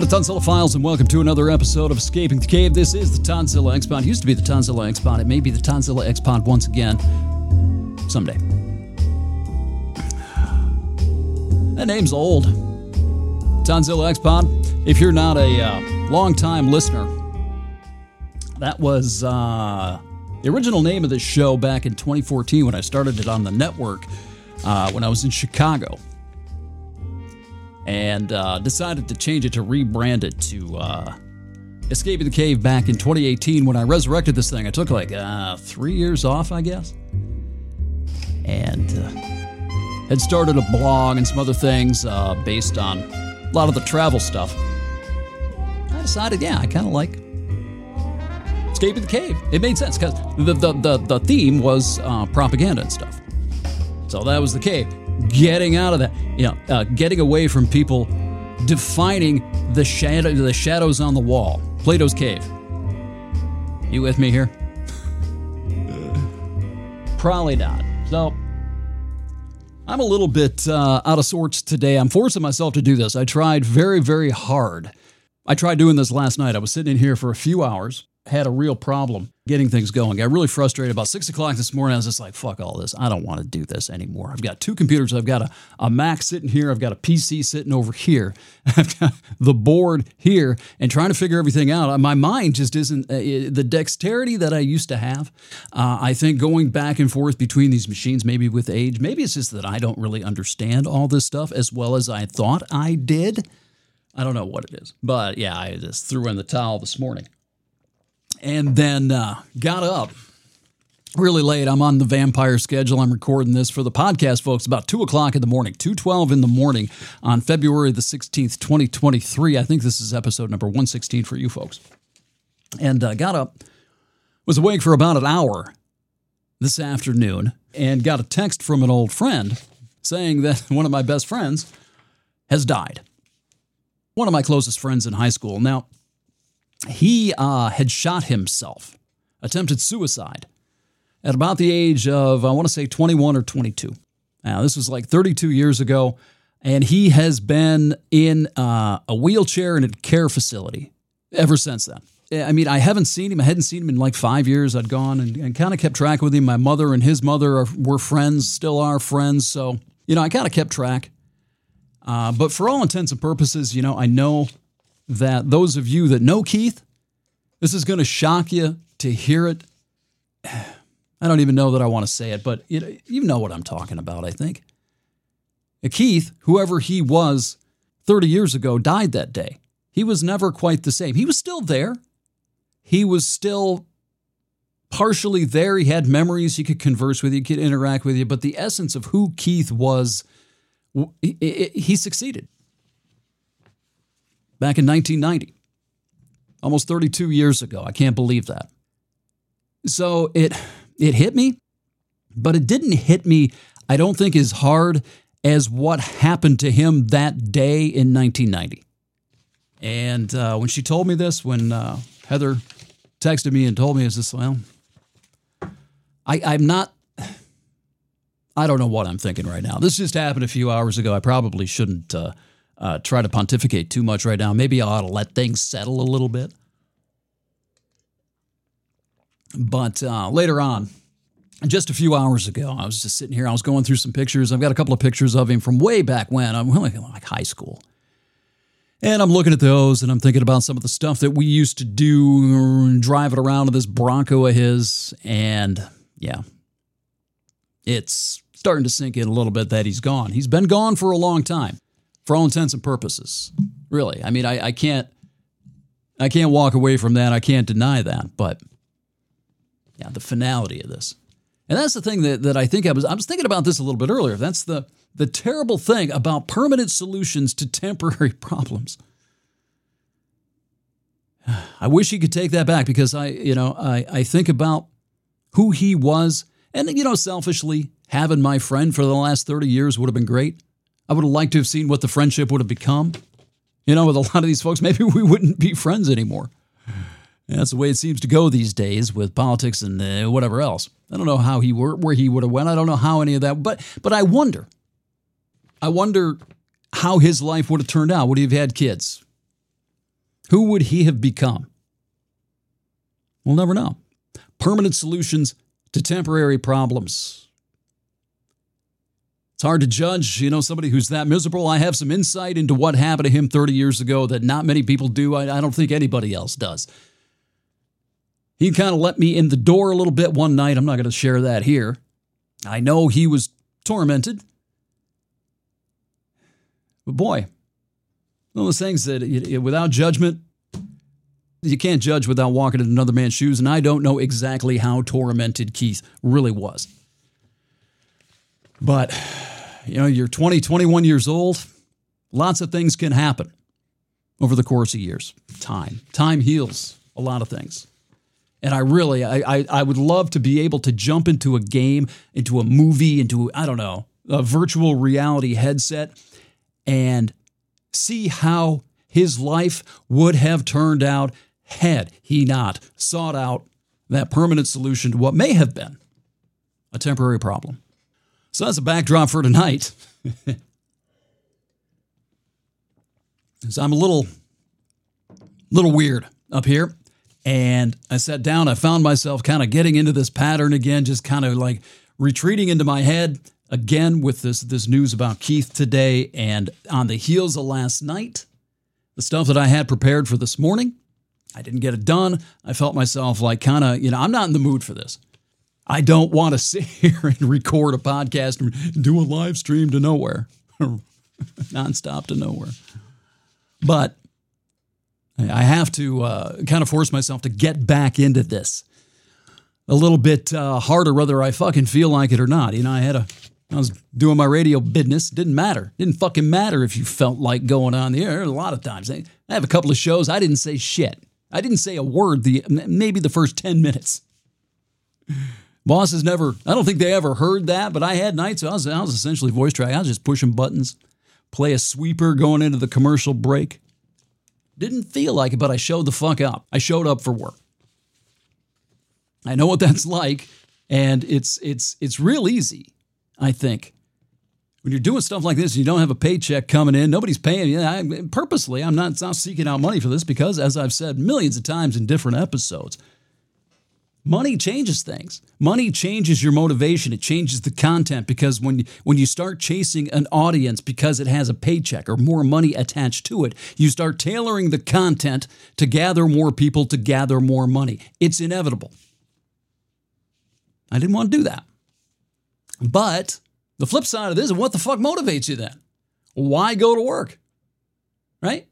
Out of Tonzilla Files, and welcome to another episode of Escaping the Cave. This is the Tonzilla X Pod. Used to be the Tonzilla X Pod. It may be the Tonzilla X Pod once again someday. That name's old. Tonzilla X Pod. If you're not a uh, long-time listener, that was uh, the original name of this show back in 2014 when I started it on the network uh, when I was in Chicago and uh, decided to change it to rebrand it to uh, Escaping the Cave back in 2018 when I resurrected this thing. I took like uh, three years off, I guess, and uh, had started a blog and some other things uh, based on a lot of the travel stuff. I decided, yeah, I kind of like Escaping the Cave. It made sense because the, the, the, the theme was uh, propaganda and stuff. So that was the cave getting out of that, you know, uh, getting away from people defining the shadow, the shadows on the wall. Plato's cave. You with me here? Probably not. So I'm a little bit uh, out of sorts today. I'm forcing myself to do this. I tried very, very hard. I tried doing this last night. I was sitting in here for a few hours had a real problem getting things going. Got really frustrated. About six o'clock this morning, I was just like, fuck all this. I don't want to do this anymore. I've got two computers. I've got a, a Mac sitting here. I've got a PC sitting over here. I've got the board here and trying to figure everything out. My mind just isn't uh, the dexterity that I used to have. Uh, I think going back and forth between these machines, maybe with age, maybe it's just that I don't really understand all this stuff as well as I thought I did. I don't know what it is. But yeah, I just threw in the towel this morning and then uh, got up really late. I'm on the vampire schedule. I'm recording this for the podcast, folks, about 2 o'clock in the morning, 2.12 in the morning on February the 16th, 2023. I think this is episode number 116 for you folks. And uh, got up, was awake for about an hour this afternoon, and got a text from an old friend saying that one of my best friends has died. One of my closest friends in high school. Now, he uh, had shot himself, attempted suicide at about the age of, I want to say 21 or 22. Now, this was like 32 years ago, and he has been in uh, a wheelchair in a care facility ever since then. I mean, I haven't seen him. I hadn't seen him in like five years. I'd gone and, and kind of kept track with him. My mother and his mother are, were friends, still are friends. So, you know, I kind of kept track. Uh, but for all intents and purposes, you know, I know that those of you that know Keith, this is going to shock you to hear it. I don't even know that I want to say it, but it, you know what I'm talking about, I think. Keith, whoever he was 30 years ago, died that day. He was never quite the same. He was still there. He was still partially there. He had memories. He could converse with you, he could interact with you. But the essence of who Keith was, he, he succeeded back in 1990, almost 32 years ago. I can't believe that. So it it hit me, but it didn't hit me. I don't think as hard as what happened to him that day in 1990. And uh, when she told me this, when uh, Heather texted me and told me, "Is this well?" I, I'm not. I don't know what I'm thinking right now. This just happened a few hours ago. I probably shouldn't uh, uh, try to pontificate too much right now. Maybe I ought to let things settle a little bit. But uh, later on, just a few hours ago, I was just sitting here. I was going through some pictures. I've got a couple of pictures of him from way back when. I'm like, high school. And I'm looking at those and I'm thinking about some of the stuff that we used to do, driving around in this Bronco of his. And yeah, it's starting to sink in a little bit that he's gone. He's been gone for a long time for all intents and purposes. Really, I mean, I, I can't, I can't walk away from that. I can't deny that. But yeah, the finality of this, and that's the thing that, that I think I was I was thinking about this a little bit earlier. That's the the terrible thing about permanent solutions to temporary problems. I wish he could take that back because I, you know, I, I think about who he was, and you know, selfishly, having my friend for the last 30 years would have been great. I would have liked to have seen what the friendship would have become. You know, with a lot of these folks, maybe we wouldn't be friends anymore. That's the way it seems to go these days with politics and uh, whatever else. I don't know how he were, where he would have went. I don't know how any of that. But but I wonder. I wonder how his life would have turned out. Would he have had kids? who would he have become? We'll never know. Permanent solutions to temporary problems. It's hard to judge, you know, somebody who's that miserable. I have some insight into what happened to him 30 years ago that not many people do. I, I don't think anybody else does. He kind of let me in the door a little bit one night. I'm not going to share that here. I know he was tormented. But boy, one of those things that without judgment, you can't judge without walking in another man's shoes. And I don't know exactly how tormented Keith really was. But you know, you're 20, 21 years old, lots of things can happen over the course of years. Time. Time heals a lot of things. And I really, I, I, I would love to be able to jump into a game, into a movie, into, I don't know, a virtual reality headset and see how his life would have turned out had he not sought out that permanent solution to what may have been a temporary problem. So that's a backdrop for tonight. so I'm a little, little weird up here. And I sat down, I found myself kind of getting into this pattern again, just kind of like retreating into my head again with this, this news about Keith today. And on the heels of last night, the stuff that I had prepared for this morning, I didn't get it done. I felt myself like kind of, you know, I'm not in the mood for this. I don't want to sit here and record a podcast and do a live stream to nowhere, nonstop to nowhere. But I have to uh, kind of force myself to get back into this a little bit uh, harder, whether I fucking feel like it or not. You know, I had a, I was doing my radio business. Didn't matter. Didn't fucking matter if you felt like going on the air. A lot of times, I have a couple of shows. I didn't say shit. I didn't say a word. The maybe the first ten minutes. Bosses never, I don't think they ever heard that, but I had nights, I was, I was essentially voice track. I was just pushing buttons, play a sweeper going into the commercial break. Didn't feel like it, but I showed the fuck up. I showed up for work. I know what that's like, and it's it's it's real easy, I think. When you're doing stuff like this, and you don't have a paycheck coming in. Nobody's paying you. I, purposely, I'm not, not seeking out money for this because, as I've said millions of times in different episodes, Money changes things. Money changes your motivation. It changes the content because when when you start chasing an audience because it has a paycheck or more money attached to it, you start tailoring the content to gather more people to gather more money. It's inevitable. I didn't want to do that. But the flip side of this is what the fuck motivates you then? Why go to work? Right?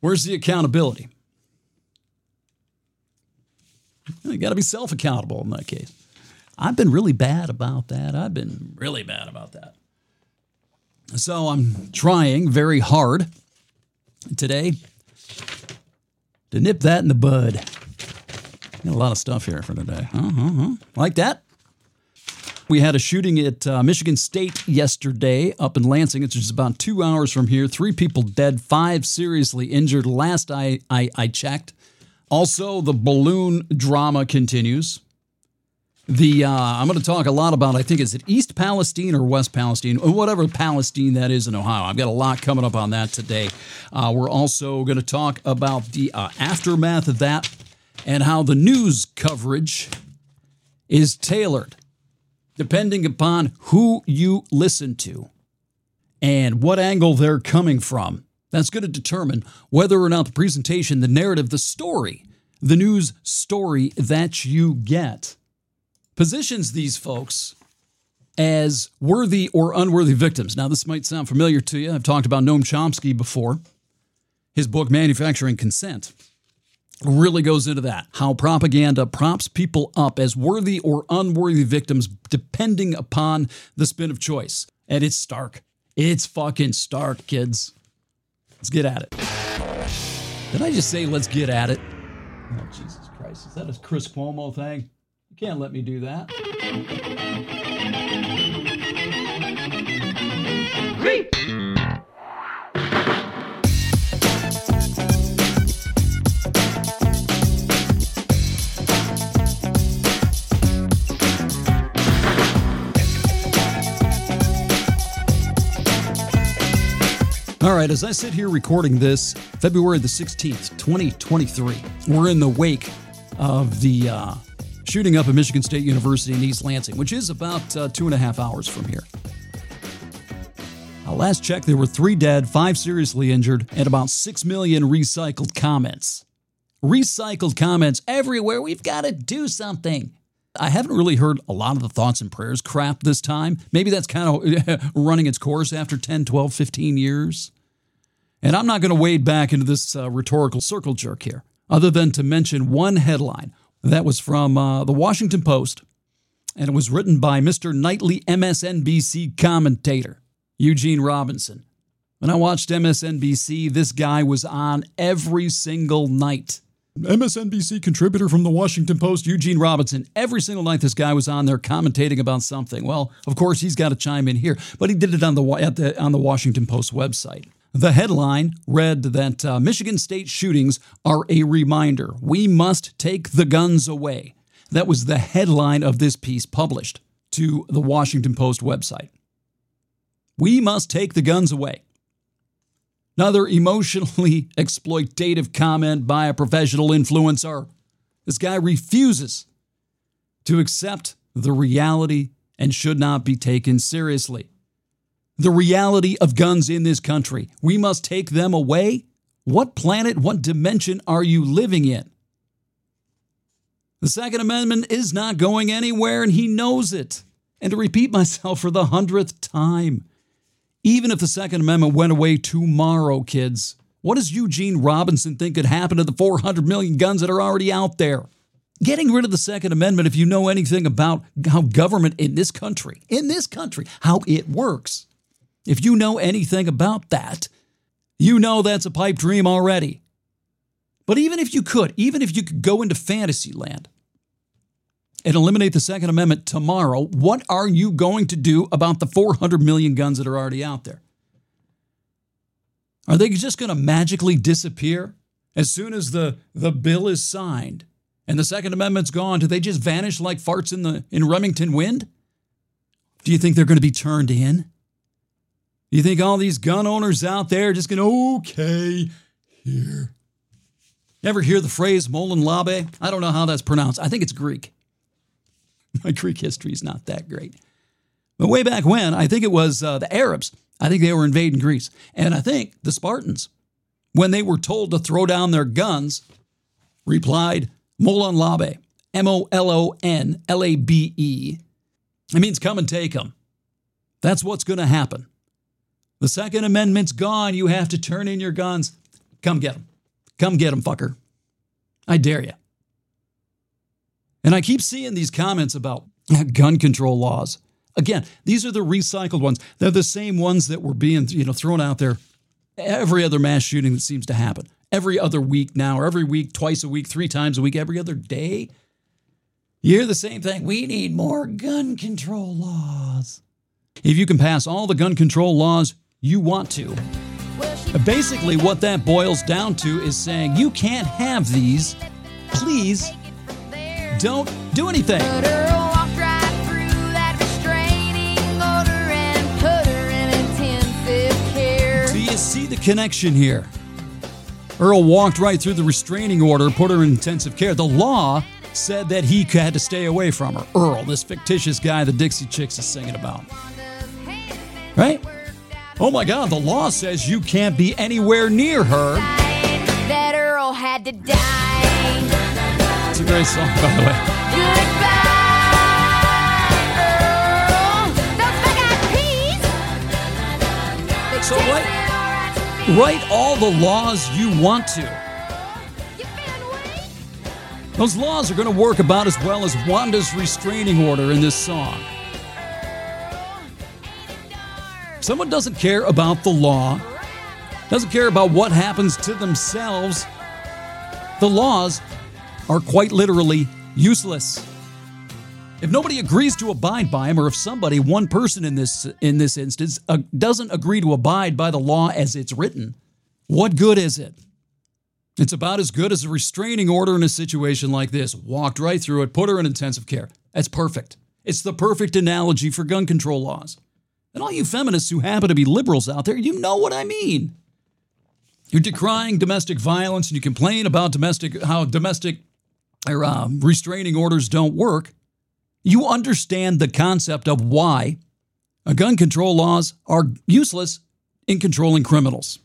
Where's the accountability? You got to be self accountable in that case. I've been really bad about that. I've been really bad about that. So I'm trying very hard today to nip that in the bud. Got a lot of stuff here for today. Uh-huh. Like that? We had a shooting at uh, Michigan State yesterday up in Lansing. It's just about two hours from here. Three people dead, five seriously injured. Last I, I, I checked. Also, the balloon drama continues. The uh, I'm going to talk a lot about. I think is it East Palestine or West Palestine, or whatever Palestine that is in Ohio. I've got a lot coming up on that today. Uh, we're also going to talk about the uh, aftermath of that and how the news coverage is tailored depending upon who you listen to and what angle they're coming from. That's going to determine whether or not the presentation, the narrative, the story, the news story that you get positions these folks as worthy or unworthy victims. Now, this might sound familiar to you. I've talked about Noam Chomsky before. His book, Manufacturing Consent, really goes into that. How propaganda props people up as worthy or unworthy victims depending upon the spin of choice. And it's stark. It's fucking stark, kids. Let's get at it. Did I just say let's get at it? Oh, Jesus Christ. Is that a Chris Cuomo thing? You can't let me do that. Reap! All right, as I sit here recording this, February the 16th, 2023, we're in the wake of the uh, shooting up at Michigan State University in East Lansing, which is about uh, two and a half hours from here. Uh, last check, there were three dead, five seriously injured, and about six million recycled comments. Recycled comments everywhere. We've got to do something. I haven't really heard a lot of the thoughts and prayers crap this time. Maybe that's kind of running its course after 10, 12, 15 years. And I'm not going to wade back into this uh, rhetorical circle jerk here, other than to mention one headline that was from uh, the Washington Post, and it was written by Mr. Nightly MSNBC commentator, Eugene Robinson. When I watched MSNBC, this guy was on every single night. MSNBC contributor from the Washington Post, Eugene Robinson. Every single night, this guy was on there commentating about something. Well, of course, he's got to chime in here, but he did it on the, the on the Washington Post website. The headline read that uh, Michigan State shootings are a reminder we must take the guns away. That was the headline of this piece published to the Washington Post website. We must take the guns away. Another emotionally exploitative comment by a professional influencer. This guy refuses to accept the reality and should not be taken seriously. The reality of guns in this country. We must take them away. What planet, what dimension are you living in? The Second Amendment is not going anywhere, and he knows it. And to repeat myself for the hundredth time, even if the Second Amendment went away tomorrow, kids, what does Eugene Robinson think could happen to the 400 million guns that are already out there? Getting rid of the Second Amendment, if you know anything about how government in this country, in this country, how it works, if you know anything about that, you know that's a pipe dream already. But even if you could, even if you could go into fantasy land and eliminate the Second Amendment tomorrow, what are you going to do about the 400 million guns that are already out there? Are they just going to magically disappear as soon as the, the bill is signed and the Second Amendment's gone? Do they just vanish like farts in the in Remington wind? Do you think they're going to be turned in? You think all these gun owners out there just going okay here? Ever hear the phrase Molon Labe? I don't know how that's pronounced. I think it's Greek. My Greek history is not that great. But way back when, I think it was uh, the Arabs. I think they were invading Greece. And I think the Spartans, when they were told to throw down their guns, replied, Molon Labe, M O L O N L A B E. It means come and take them. That's what's going to happen. The Second Amendment's gone. You have to turn in your guns. Come get them. Come get them, fucker. I dare you. And I keep seeing these comments about gun control laws. Again, these are the recycled ones. They're the same ones that were being, you know, thrown out there every other mass shooting that seems to happen. Every other week now, or every week, twice a week, three times a week, every other day. You hear the same thing. We need more gun control laws. If you can pass all the gun control laws you want to, uh, basically what that boils down to is saying you can't have these. Please don't do anything. Do you see the connection here? Earl walked right through the restraining order, put her in intensive care. The law said that he had to stay away from her. Earl, this fictitious guy the Dixie Chicks is singing about. Right? Oh my God, the law says you can't be anywhere near her. That Earl had to die. It's a great song, by the way. So write, write all the laws you want to. Those laws are going to work about as well as Wanda's restraining order in this song. Someone doesn't care about the law, doesn't care about what happens to themselves. The laws are quite literally useless. If nobody agrees to abide by them, or if somebody, one person in this in this instance, uh, doesn't agree to abide by the law as it's written, what good is it? It's about as good as a restraining order in a situation like this. Walked right through it, put her in intensive care. That's perfect. It's the perfect analogy for gun control laws. And all you feminists who happen to be liberals out there, you know what I mean. You're decrying domestic violence and you complain about domestic how domestic or uh, restraining orders don't work. You understand the concept of why gun control laws are useless in controlling criminals.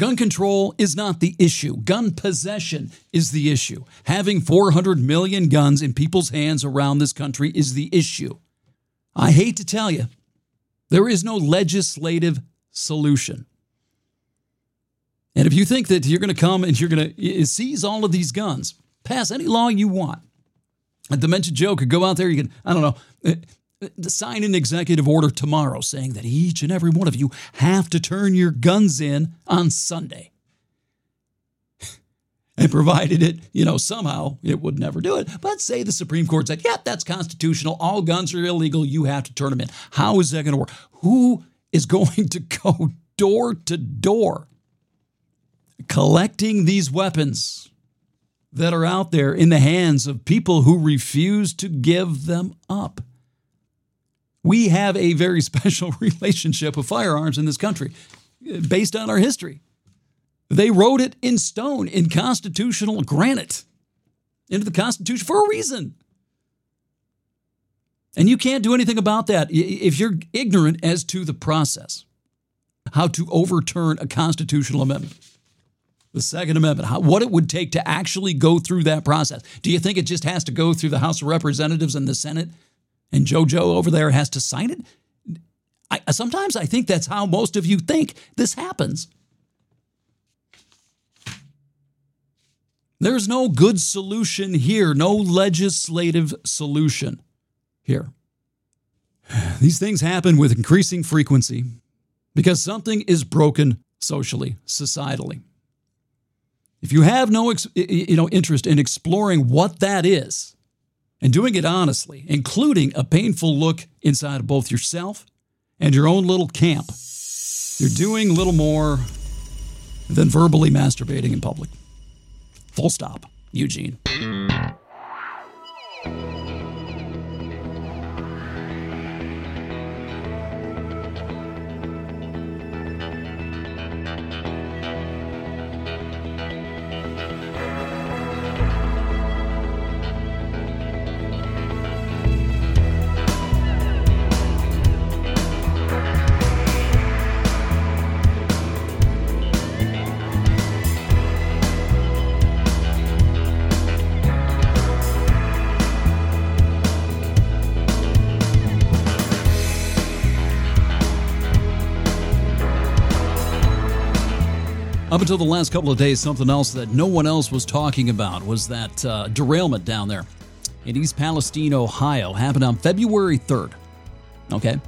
Gun control is not the issue. Gun possession is the issue. Having 400 million guns in people's hands around this country is the issue. I hate to tell you, there is no legislative solution. And if you think that you're going to come and you're going to seize all of these guns, pass any law you want, a Dementia Joe could go out there, you can, I don't know, uh, uh, sign an executive order tomorrow saying that each and every one of you have to turn your guns in on Sunday. And provided it, you know, somehow it would never do it. But say the Supreme Court said, yeah, that's constitutional. All guns are illegal. You have to turn them in. How is that going to work? Who is going to go door to door collecting these weapons that are out there in the hands of people who refuse to give them up. We have a very special relationship with firearms in this country uh, based on our history. They wrote it in stone, in constitutional granite, into the Constitution for a reason. And you can't do anything about that if you're ignorant as to the process, how to overturn a constitutional amendment the Second Amendment, how, what it would take to actually go through that process. Do you think it just has to go through the House of Representatives and the Senate and JoJo over there has to sign it? I, sometimes I think that's how most of you think this happens. There's no good solution here, no legislative solution here. These things happen with increasing frequency because something is broken socially, societally. If you have no you know interest in exploring what that is and doing it honestly, including a painful look inside of both yourself and your own little camp, you're doing little more than verbally masturbating in public. Full stop. Eugene. Up until the last couple of days, something else that no one else was talking about was that uh, derailment down there in East Palestine, Ohio, happened on February 3rd. Okay?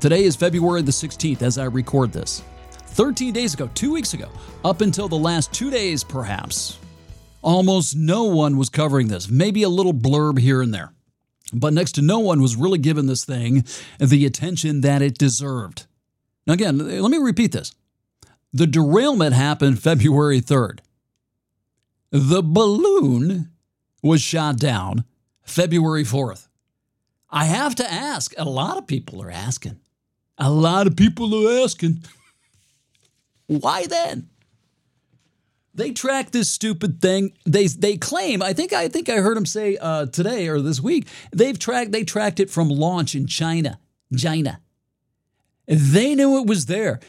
Today is February the 16th as I record this. 13 days ago, two weeks ago, up until the last two days, perhaps, almost no one was covering this. Maybe a little blurb here and there. But next to no one was really giving this thing the attention that it deserved. Now, again, let me repeat this. The derailment happened February 3rd. The balloon was shot down February 4th. I have to ask, a lot of people are asking. A lot of people are asking. Why then? They track this stupid thing. They they claim. I think I think I heard them say uh, today or this week. They've tracked. They tracked it from launch in China. China. They knew it was there.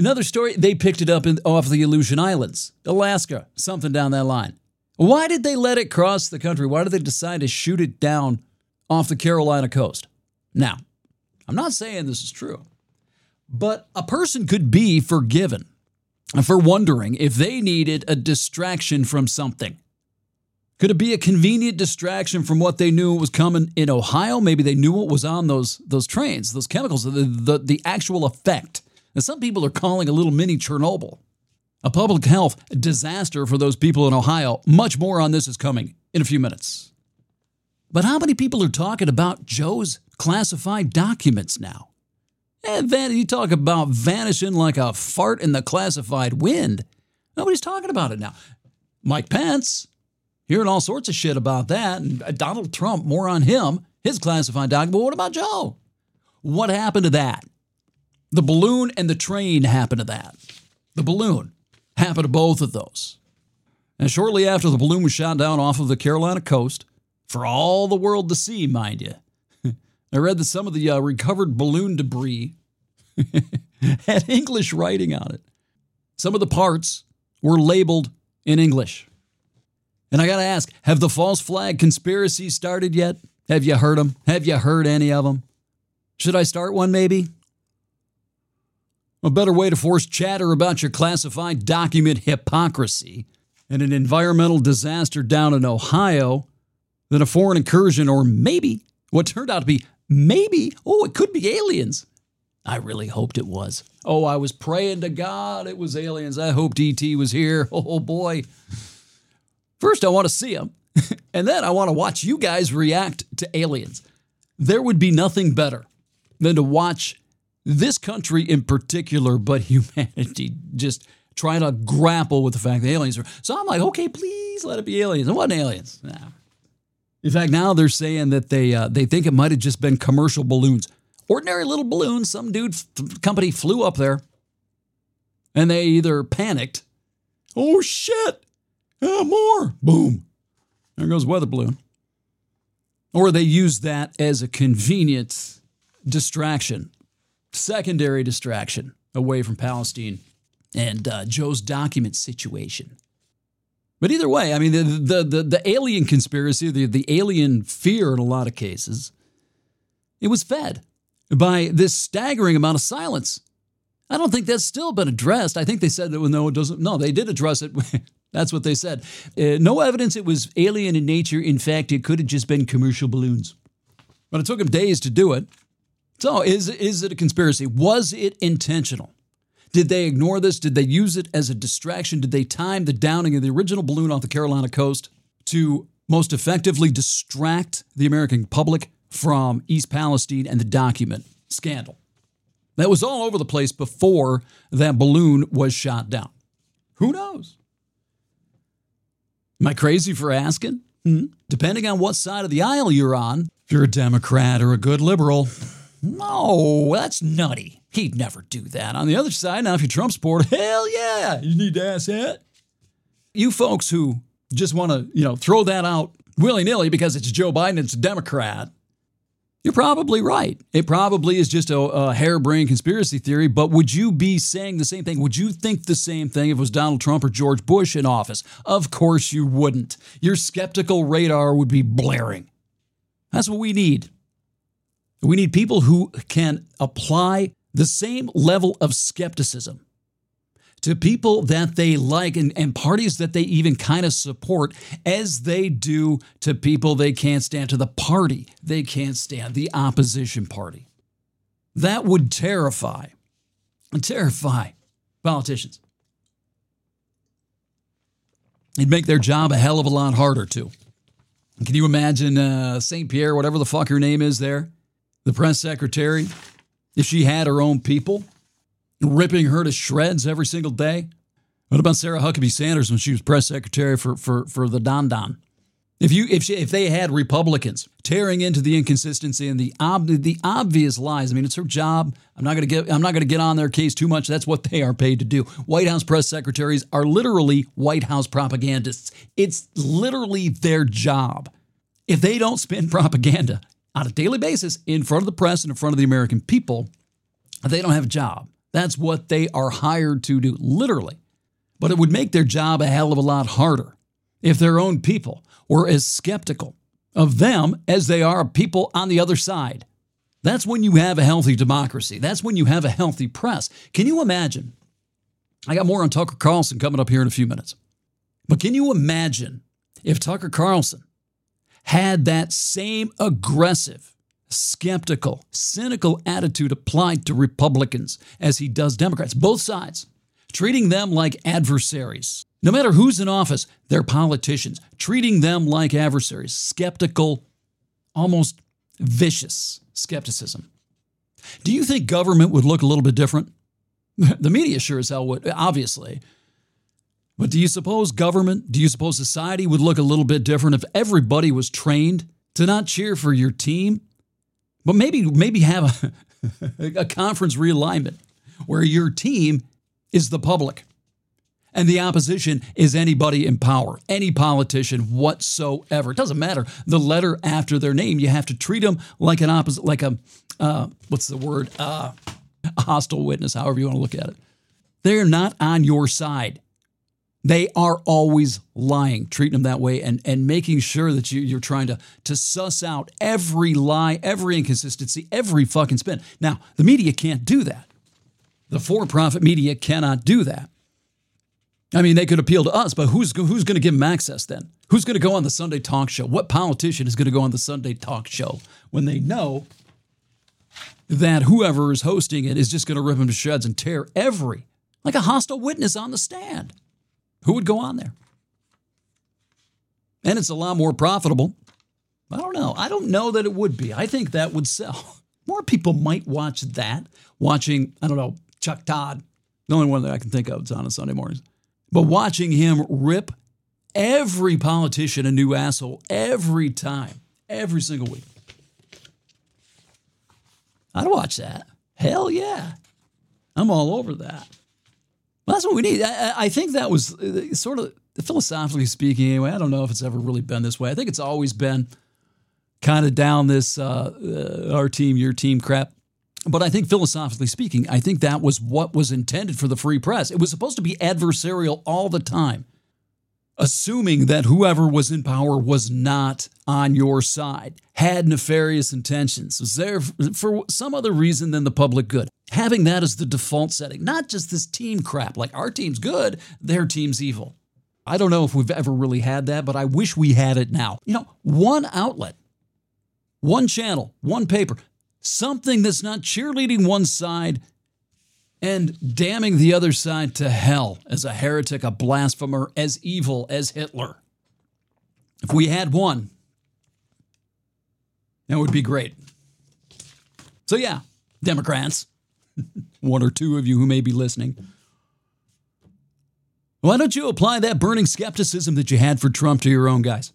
Another story, they picked it up in, off the Aleutian Islands, Alaska, something down that line. Why did they let it cross the country? Why did they decide to shoot it down off the Carolina coast? Now, I'm not saying this is true, but a person could be forgiven for wondering if they needed a distraction from something. Could it be a convenient distraction from what they knew was coming in Ohio? Maybe they knew what was on those those trains, those chemicals, the, the, the actual effect and some people are calling a little mini Chernobyl. A public health disaster for those people in Ohio. Much more on this is coming in a few minutes. But how many people are talking about Joe's classified documents now? And Van, you talk about vanishing like a fart in the classified wind. Nobody's talking about it now. Mike Pence, hearing all sorts of shit about that. And uh, Donald Trump, more on him, his classified document. But what about Joe? What happened to that? The balloon and the train happened to that. The balloon happened to both of those. And shortly after the balloon was shot down off of the Carolina coast, for all the world to see, mind you, I read that some of the uh, recovered balloon debris had English writing on it. Some of the parts were labeled in English. And I got to ask have the false flag conspiracy started yet? Have you heard them? Have you heard any of them? Should I start one maybe? A better way to force chatter about your classified document hypocrisy and an environmental disaster down in Ohio than a foreign incursion or maybe what turned out to be maybe, oh, it could be aliens. I really hoped it was. Oh, I was praying to God it was aliens. I hoped ET was here. Oh boy. First, I want to see them, and then I want to watch you guys react to aliens. There would be nothing better than to watch this country in particular, but humanity just try to grapple with the fact that aliens are. So I'm like, okay, please let it be aliens. It wasn't aliens. Nah. In fact, now they're saying that they uh, they think it might have just been commercial balloons, ordinary little balloons. Some dude f- company flew up there, and they either panicked, oh shit, ah, more, boom, there goes weather balloon, or they used that as a convenient distraction, secondary distraction away from Palestine and uh, Joe's document situation. But either way, I mean, the, the, the, the, alien conspiracy, the, the alien fear in a lot of cases, it was fed by this staggering amount of silence. I don't think that's still been addressed. I think they said that, well, no, it doesn't. No, they did address it. that's what they said. Uh, no evidence it was alien in nature. In fact, it could have just been commercial balloons. But it took them days to do it. So, is, is it a conspiracy? Was it intentional? Did they ignore this? Did they use it as a distraction? Did they time the downing of the original balloon off the Carolina coast to most effectively distract the American public from East Palestine and the document scandal? That was all over the place before that balloon was shot down. Who knows? Am I crazy for asking? Hmm? Depending on what side of the aisle you're on, if you're a Democrat or a good liberal, no, that's nutty. He'd never do that. On the other side, now if you're Trump supporter, hell yeah, you need to ask that. You folks who just want to, you know, throw that out willy nilly because it's Joe Biden, it's a Democrat, you're probably right. It probably is just a, a harebrained conspiracy theory, but would you be saying the same thing? Would you think the same thing if it was Donald Trump or George Bush in office? Of course you wouldn't. Your skeptical radar would be blaring. That's what we need. We need people who can apply the same level of skepticism to people that they like and, and parties that they even kind of support as they do to people they can't stand, to the party they can't stand, the opposition party. That would terrify, terrify politicians. It'd make their job a hell of a lot harder, too. Can you imagine uh, St. Pierre, whatever the fuck her name is there, the press secretary? If she had her own people ripping her to shreds every single day? What about Sarah Huckabee Sanders when she was press secretary for, for, for the Don Don? If you if she, if they had Republicans tearing into the inconsistency and the ob, the obvious lies, I mean it's her job. I'm not going to get I'm not going to get on their case too much. That's what they are paid to do. White House press secretaries are literally White House propagandists. It's literally their job. If they don't spin propaganda, on a daily basis in front of the press and in front of the American people, they don't have a job. That's what they are hired to do, literally. But it would make their job a hell of a lot harder if their own people were as skeptical of them as they are of people on the other side. That's when you have a healthy democracy. That's when you have a healthy press. Can you imagine? I got more on Tucker Carlson coming up here in a few minutes. But can you imagine if Tucker Carlson had that same aggressive, skeptical, cynical attitude applied to Republicans as he does Democrats, both sides, treating them like adversaries. No matter who's in office, they're politicians, treating them like adversaries, skeptical, almost vicious skepticism. Do you think government would look a little bit different? the media sure as hell would, obviously. But do you suppose government, do you suppose society would look a little bit different if everybody was trained to not cheer for your team, but maybe maybe have a a conference realignment where your team is the public and the opposition is anybody in power, any politician whatsoever. It doesn't matter the letter after their name. You have to treat them like an opposite, like a uh, what's the word, uh, a hostile witness, however you want to look at it. They're not on your side. They are always lying, treating them that way, and, and making sure that you, you're trying to, to suss out every lie, every inconsistency, every fucking spin. Now, the media can't do that. The for profit media cannot do that. I mean, they could appeal to us, but who's, who's going to give them access then? Who's going to go on the Sunday talk show? What politician is going to go on the Sunday talk show when they know that whoever is hosting it is just going to rip them to shreds and tear every, like a hostile witness on the stand? Who would go on there? And it's a lot more profitable. I don't know. I don't know that it would be. I think that would sell. More people might watch that, watching, I don't know, Chuck Todd, the only one that I can think of is on a Sunday mornings. But watching him rip every politician a new asshole every time, every single week. I'd watch that. Hell yeah. I'm all over that. Well, that's what we need. I, I think that was uh, sort of philosophically speaking, anyway. I don't know if it's ever really been this way. I think it's always been kind of down this uh, uh, our team, your team crap. But I think philosophically speaking, I think that was what was intended for the free press. It was supposed to be adversarial all the time, assuming that whoever was in power was not on your side, had nefarious intentions, was there for some other reason than the public good. Having that as the default setting, not just this team crap, like our team's good, their team's evil. I don't know if we've ever really had that, but I wish we had it now. You know, one outlet, one channel, one paper, something that's not cheerleading one side and damning the other side to hell as a heretic, a blasphemer, as evil as Hitler. If we had one, that would be great. So, yeah, Democrats, one or two of you who may be listening, why don't you apply that burning skepticism that you had for Trump to your own guys?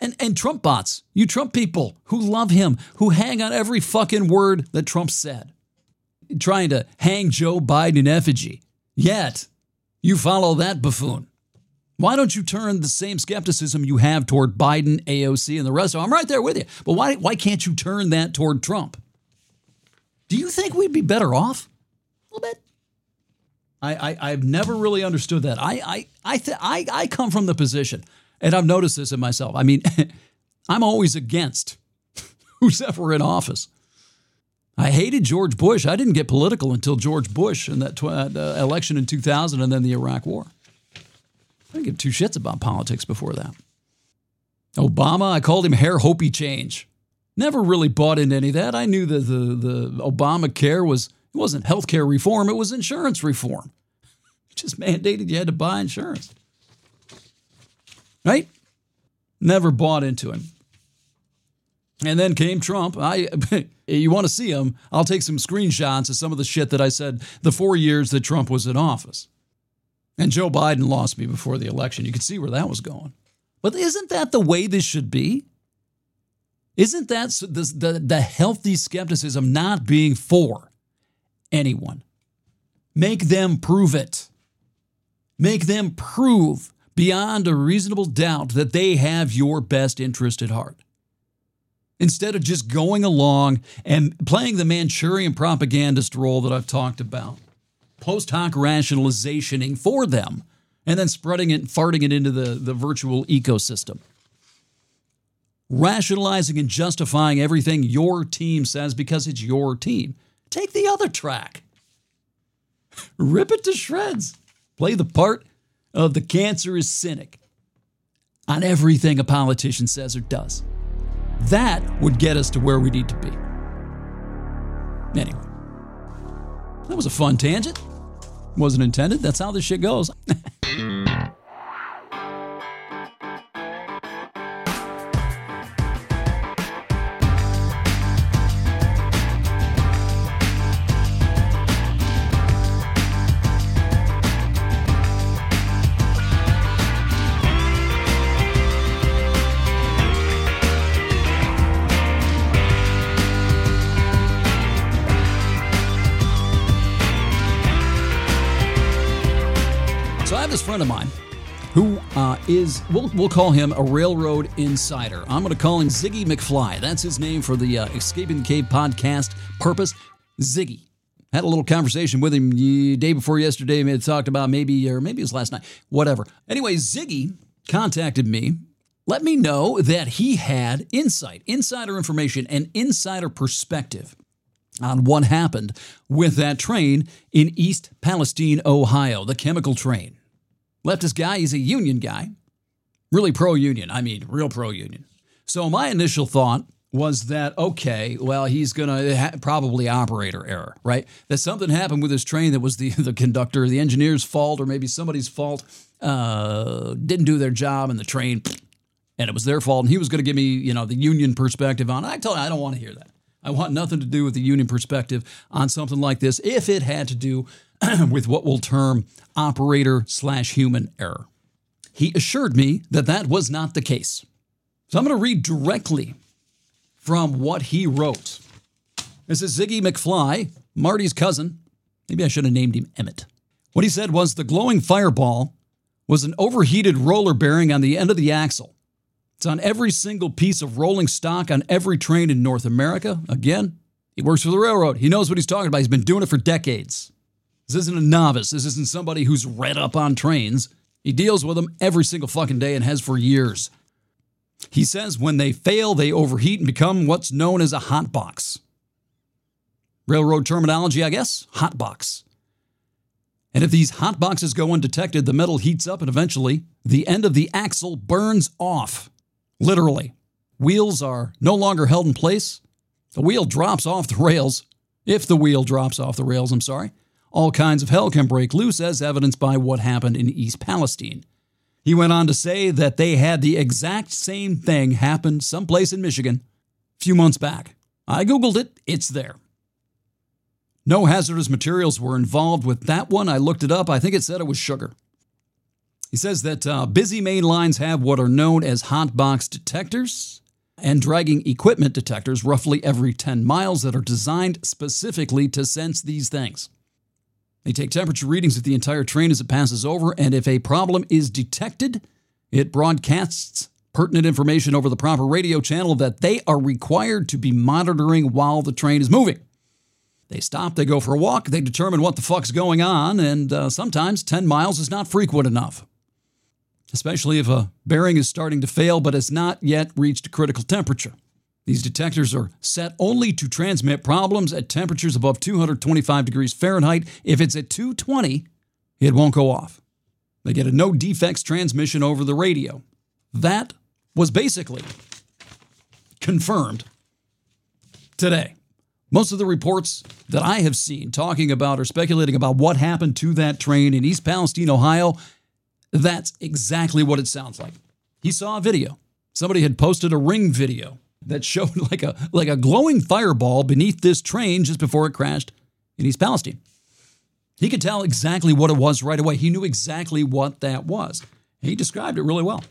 And, and Trump bots, you Trump people who love him, who hang on every fucking word that Trump said, trying to hang Joe Biden in effigy. Yet, you follow that buffoon. Why don't you turn the same skepticism you have toward Biden, AOC, and the rest of them? I'm right there with you. But why, why can't you turn that toward Trump? Do you think we'd be better off? A little bit. I, I, have never really understood that. I, I, I, th- I, I come from the position and I've noticed this in myself. I mean, I'm always against who's ever in office. I hated George Bush. I didn't get political until George Bush and that tw- uh, election in 2000 and then the Iraq War. I didn't give two shits about politics before that. Obama, I called him hair hopey change. Never really bought into any of that. I knew that the, the Obamacare was, it wasn't healthcare reform, it was insurance reform. Just mandated you had to buy insurance right? Never bought into him. And then came Trump. I, you want to see him? I'll take some screenshots of some of the shit that I said the four years that Trump was in office. And Joe Biden lost me before the election. You could see where that was going. But isn't that the way this should be? Isn't that the, the, the healthy skepticism not being for anyone? Make them prove it. Make them prove beyond a reasonable doubt that they have your best interest at heart. Instead of just going along and playing the Manchurian propagandist role that I've talked about, post hoc rationalizationing for them, and then spreading it and farting it into the, the virtual ecosystem. Rationalizing and justifying everything your team says because it's your team. Take the other track. Rip it to shreds. Play the part of the cancerous cynic on everything a politician says or does. That would get us to where we need to be. Anyway, that was a fun tangent. Wasn't intended. That's how this shit goes. is, we'll, we'll call him a railroad insider. I'm going to call him Ziggy McFly. That's his name for the uh, Escaping the Cave podcast purpose. Ziggy. Had a little conversation with him the day before yesterday. We had talked about maybe, or maybe it was last night, whatever. Anyway, Ziggy contacted me, let me know that he had insight, insider information, and insider perspective on what happened with that train in East Palestine, Ohio, the chemical train. Leftist guy, he's a union guy, really pro union. I mean, real pro union. So my initial thought was that okay, well, he's gonna ha- probably operator error, right? That something happened with his train that was the the conductor, the engineer's fault, or maybe somebody's fault. Uh, didn't do their job, and the train, and it was their fault. And he was to give me, you know, the union perspective on. it. I told him I don't want to hear that. I want nothing to do with the union perspective on something like this. If it had to do with what we'll term operator slash human error, he assured me that that was not the case. So I'm going to read directly from what he wrote. This is Ziggy McFly, Marty's cousin. Maybe I should have named him Emmett. What he said was the glowing fireball was an overheated roller bearing on the end of the axle. It's on every single piece of rolling stock on every train in North America. Again, he works for the railroad. He knows what he's talking about. He's been doing it for decades. This isn't a novice. This isn't somebody who's read up on trains. He deals with them every single fucking day and has for years. He says when they fail, they overheat and become what's known as a hot box. Railroad terminology, I guess, hot box. And if these hot boxes go undetected, the metal heats up and eventually the end of the axle burns off. Literally. Wheels are no longer held in place. The wheel drops off the rails. If the wheel drops off the rails, I'm sorry. All kinds of hell can break loose, as evidenced by what happened in East Palestine. He went on to say that they had the exact same thing happen someplace in Michigan a few months back. I Googled it, it's there. No hazardous materials were involved with that one. I looked it up. I think it said it was sugar. He says that uh, busy main lines have what are known as hot box detectors and dragging equipment detectors roughly every 10 miles that are designed specifically to sense these things. They take temperature readings of the entire train as it passes over, and if a problem is detected, it broadcasts pertinent information over the proper radio channel that they are required to be monitoring while the train is moving. They stop, they go for a walk, they determine what the fuck's going on, and uh, sometimes 10 miles is not frequent enough. Especially if a bearing is starting to fail but has not yet reached critical temperature. These detectors are set only to transmit problems at temperatures above 225 degrees Fahrenheit. If it's at 220, it won't go off. They get a no defects transmission over the radio. That was basically confirmed today. Most of the reports that I have seen talking about or speculating about what happened to that train in East Palestine, Ohio, that's exactly what it sounds like. He saw a video. Somebody had posted a ring video that showed like a like a glowing fireball beneath this train just before it crashed in East Palestine. He could tell exactly what it was right away. He knew exactly what that was. He described it really well.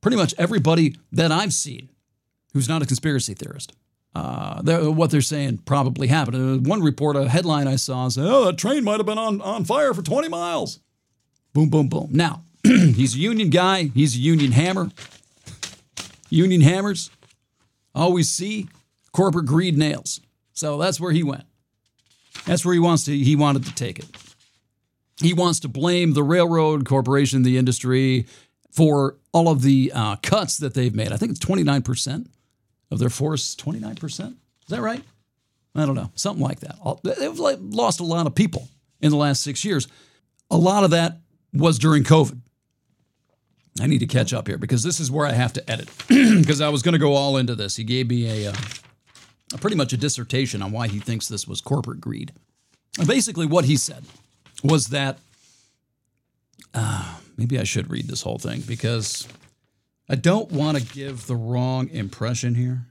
Pretty much everybody that I've seen who's not a conspiracy theorist, uh, they're, what they're saying probably happened. Uh, one report, a headline I saw said, "Oh, that train might have been on, on fire for 20 miles." Boom, boom, boom. Now he's a union guy. He's a union hammer. Union hammers always see corporate greed nails. So that's where he went. That's where he wants to he wanted to take it. He wants to blame the railroad corporation, the industry, for all of the uh, cuts that they've made. I think it's 29% of their force. 29%? Is that right? I don't know. Something like that. They've lost a lot of people in the last six years. A lot of that was during COVID. I need to catch up here because this is where I have to edit because I was going to go all into this. He gave me a, uh, a, pretty much a dissertation on why he thinks this was corporate greed. Basically, what he said was that uh, maybe I should read this whole thing because I don't want to give the wrong impression here.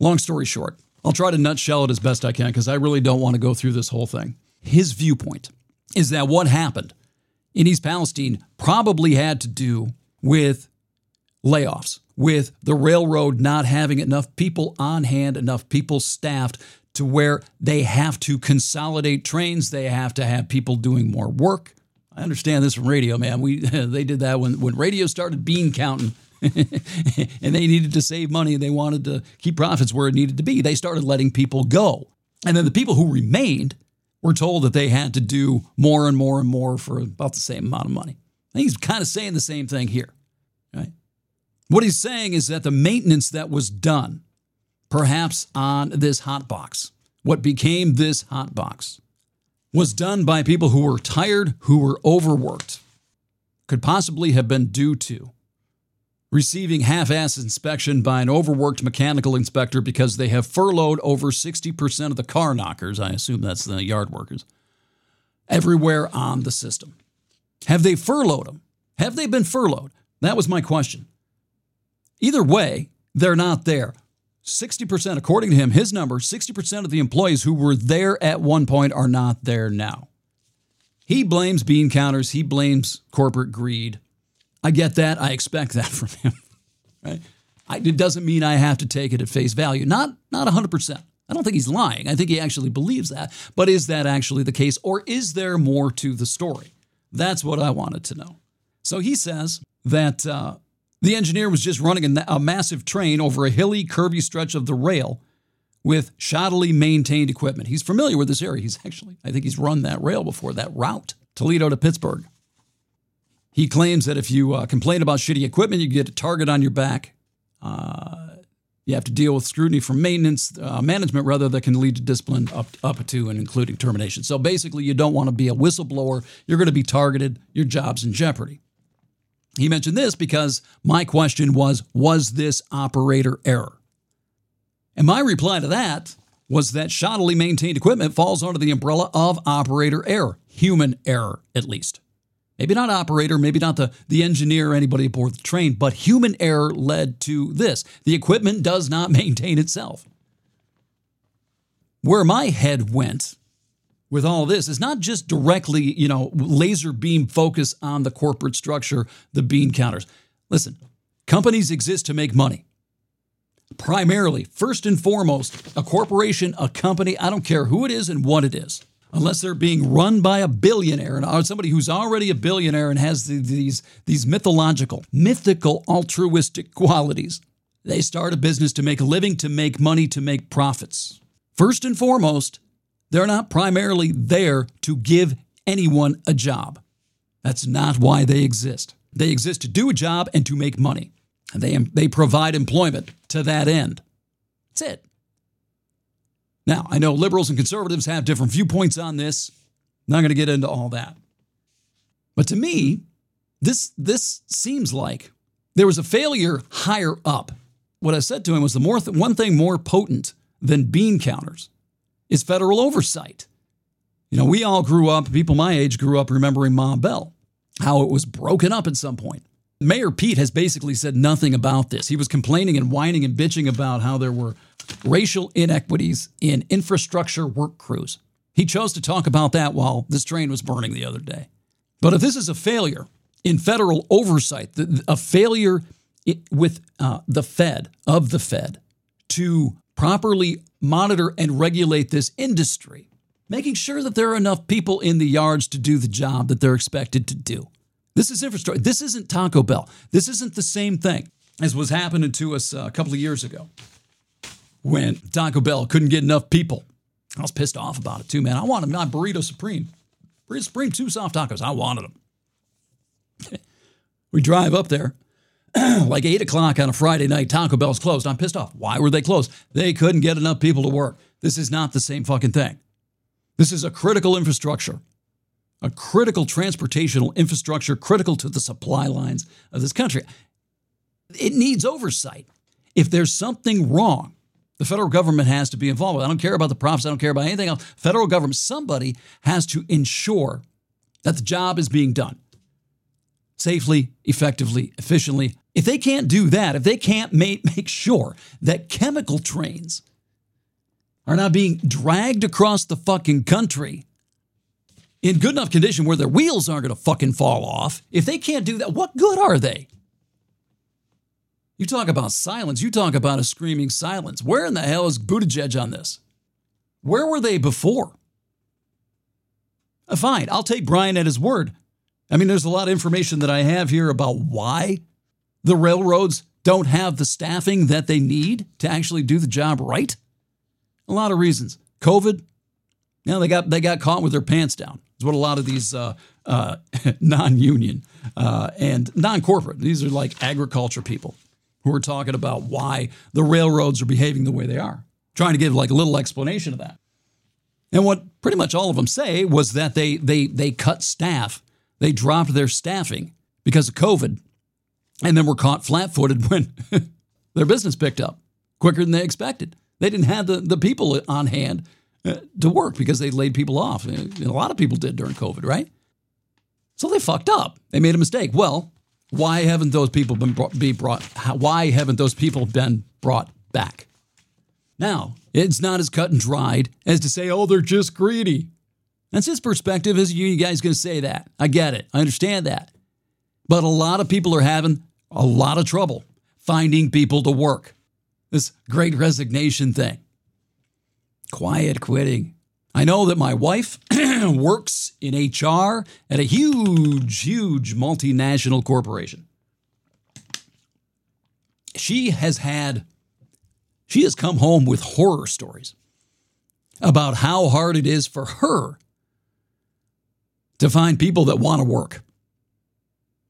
Long story short, I'll try to nutshell it as best I can because I really don't want to go through this whole thing. His viewpoint is that what happened in East Palestine probably had to do with layoffs, with the railroad not having enough people on hand, enough people staffed to where they have to consolidate trains, they have to have people doing more work. I understand this from radio, man. We they did that when when radio started bean counting. and they needed to save money they wanted to keep profits where it needed to be. They started letting people go. And then the people who remained were told that they had to do more and more and more for about the same amount of money. And he's kind of saying the same thing here. Right? What he's saying is that the maintenance that was done, perhaps on this hot box, what became this hot box, was done by people who were tired, who were overworked, could possibly have been due to receiving half ass inspection by an overworked mechanical inspector because they have furloughed over 60% of the car knockers. I assume that's the yard workers everywhere on the system. Have they furloughed them? Have they been furloughed? That was my question. Either way, they're not there. 60%, according to him, his number, 60% of the employees who were there at one point are not there now. He blames bean counters, he blames corporate greed. I get that. I expect that from him. Right? I, it doesn't mean I have to take it at face value. Not not 100%. I don't think he's lying. I think he actually believes that. But is that actually the case or is there more to the story? That's what I wanted to know. So he says that uh, the engineer was just running a, a massive train over a hilly, curvy stretch of the rail with shoddily maintained equipment. He's familiar with this area. He's actually, I think he's run that rail before, that route, Toledo to Pittsburgh. He claims that if you uh, complain about shitty equipment, you get a target on your back. Uh, you have to deal with scrutiny from maintenance uh, management, rather that can lead to discipline up up to and including termination. So basically, you don't want to be a whistleblower. You're going to be targeted. Your job's in jeopardy. He mentioned this because my question was, was this operator error? And my reply to that was that shoddily maintained equipment falls under the umbrella of operator error, human error at least. Maybe not operator, maybe not the, the engineer or anybody aboard the train, but human error led to this. The equipment does not maintain itself. Where my head went with all this is not just directly, you know, laser beam focus on the corporate structure, the bean counters. Listen, companies exist to make money. Primarily, first and foremost, a corporation, a company, I don't care who it is and what it is unless they're being run by a billionaire and uh, somebody who's already a billionaire and has the, these, these mythological, mythical, altruistic qualities. They start a business to make a living, to make money, to make profits. First and foremost, they're not primarily there to give anyone a job. That's not why they exist. They exist to do a job and to make money. And they, they provide employment to that end. That's it. Now, I know liberals and conservatives have different viewpoints on this. I'm not going to get into all that. But to me, this, this seems like there was a failure higher up. What I said to him was the more th- one thing more potent than bean counters is federal oversight. You know, we all grew up, people my age grew up remembering Ma Bell, how it was broken up at some point. Mayor Pete has basically said nothing about this. He was complaining and whining and bitching about how there were racial inequities in infrastructure work crews. He chose to talk about that while this train was burning the other day. But if this is a failure in federal oversight, a failure with uh, the Fed, of the Fed, to properly monitor and regulate this industry, making sure that there are enough people in the yards to do the job that they're expected to do. This is infrastructure. This isn't Taco Bell. This isn't the same thing as was happening to us uh, a couple of years ago when Taco Bell couldn't get enough people. I was pissed off about it too, man. I wanted my burrito supreme. Burrito supreme, two soft tacos. I wanted them. we drive up there like eight o'clock on a Friday night. Taco Bell's closed. I'm pissed off. Why were they closed? They couldn't get enough people to work. This is not the same fucking thing. This is a critical infrastructure, a critical transportational infrastructure, critical to the supply lines of this country. It needs oversight. If there's something wrong, the federal government has to be involved with. I don't care about the profits. I don't care about anything else. Federal government, somebody has to ensure that the job is being done safely, effectively, efficiently. If they can't do that, if they can't make, make sure that chemical trains are not being dragged across the fucking country in good enough condition where their wheels aren't going to fucking fall off, if they can't do that, what good are they? You talk about silence. You talk about a screaming silence. Where in the hell is Buttigieg on this? Where were they before? Uh, fine, I'll take Brian at his word. I mean, there's a lot of information that I have here about why the railroads don't have the staffing that they need to actually do the job right. A lot of reasons. COVID, you know, they got they got caught with their pants down. Is what a lot of these uh, uh, non-union uh, and non-corporate. These are like agriculture people who are talking about why the railroads are behaving the way they are, trying to give like a little explanation of that. And what pretty much all of them say was that they they they cut staff, they dropped their staffing because of COVID, and then were caught flat-footed when their business picked up quicker than they expected. They didn't have the, the people on hand Uh, to work because they laid people off. And a lot of people did during COVID, right? So they fucked up. They made a mistake. Well, why haven't those people been brought, be brought? Why haven't those people been brought back? Now, it's not as cut and dried as to say, oh, they're just greedy. That's his perspective. Is you guys going to say that? I get it. I understand that. But a lot of people are having a lot of trouble finding people to work. This great resignation thing. Quiet quitting. I know that my wife works in HR at a huge, huge multinational corporation. She has had, she has come home with horror stories about how hard it is for her to find people that want to work.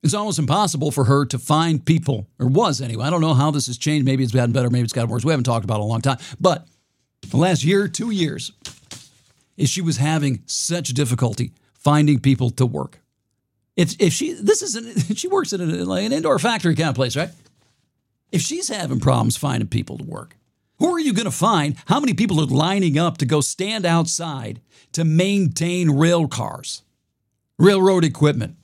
It's almost impossible for her to find people, or was anyway. I don't know how this has changed. Maybe it's gotten better, maybe it's gotten worse. We haven't talked about it in a long time. But the last year, two years, is she was having such difficulty finding people to work. If, if she, this is, an, she works in an, like an indoor factory kind of place, right? If she's having problems finding people to work, who are you going to find? How many people are lining up to go stand outside to maintain rail cars, railroad equipment,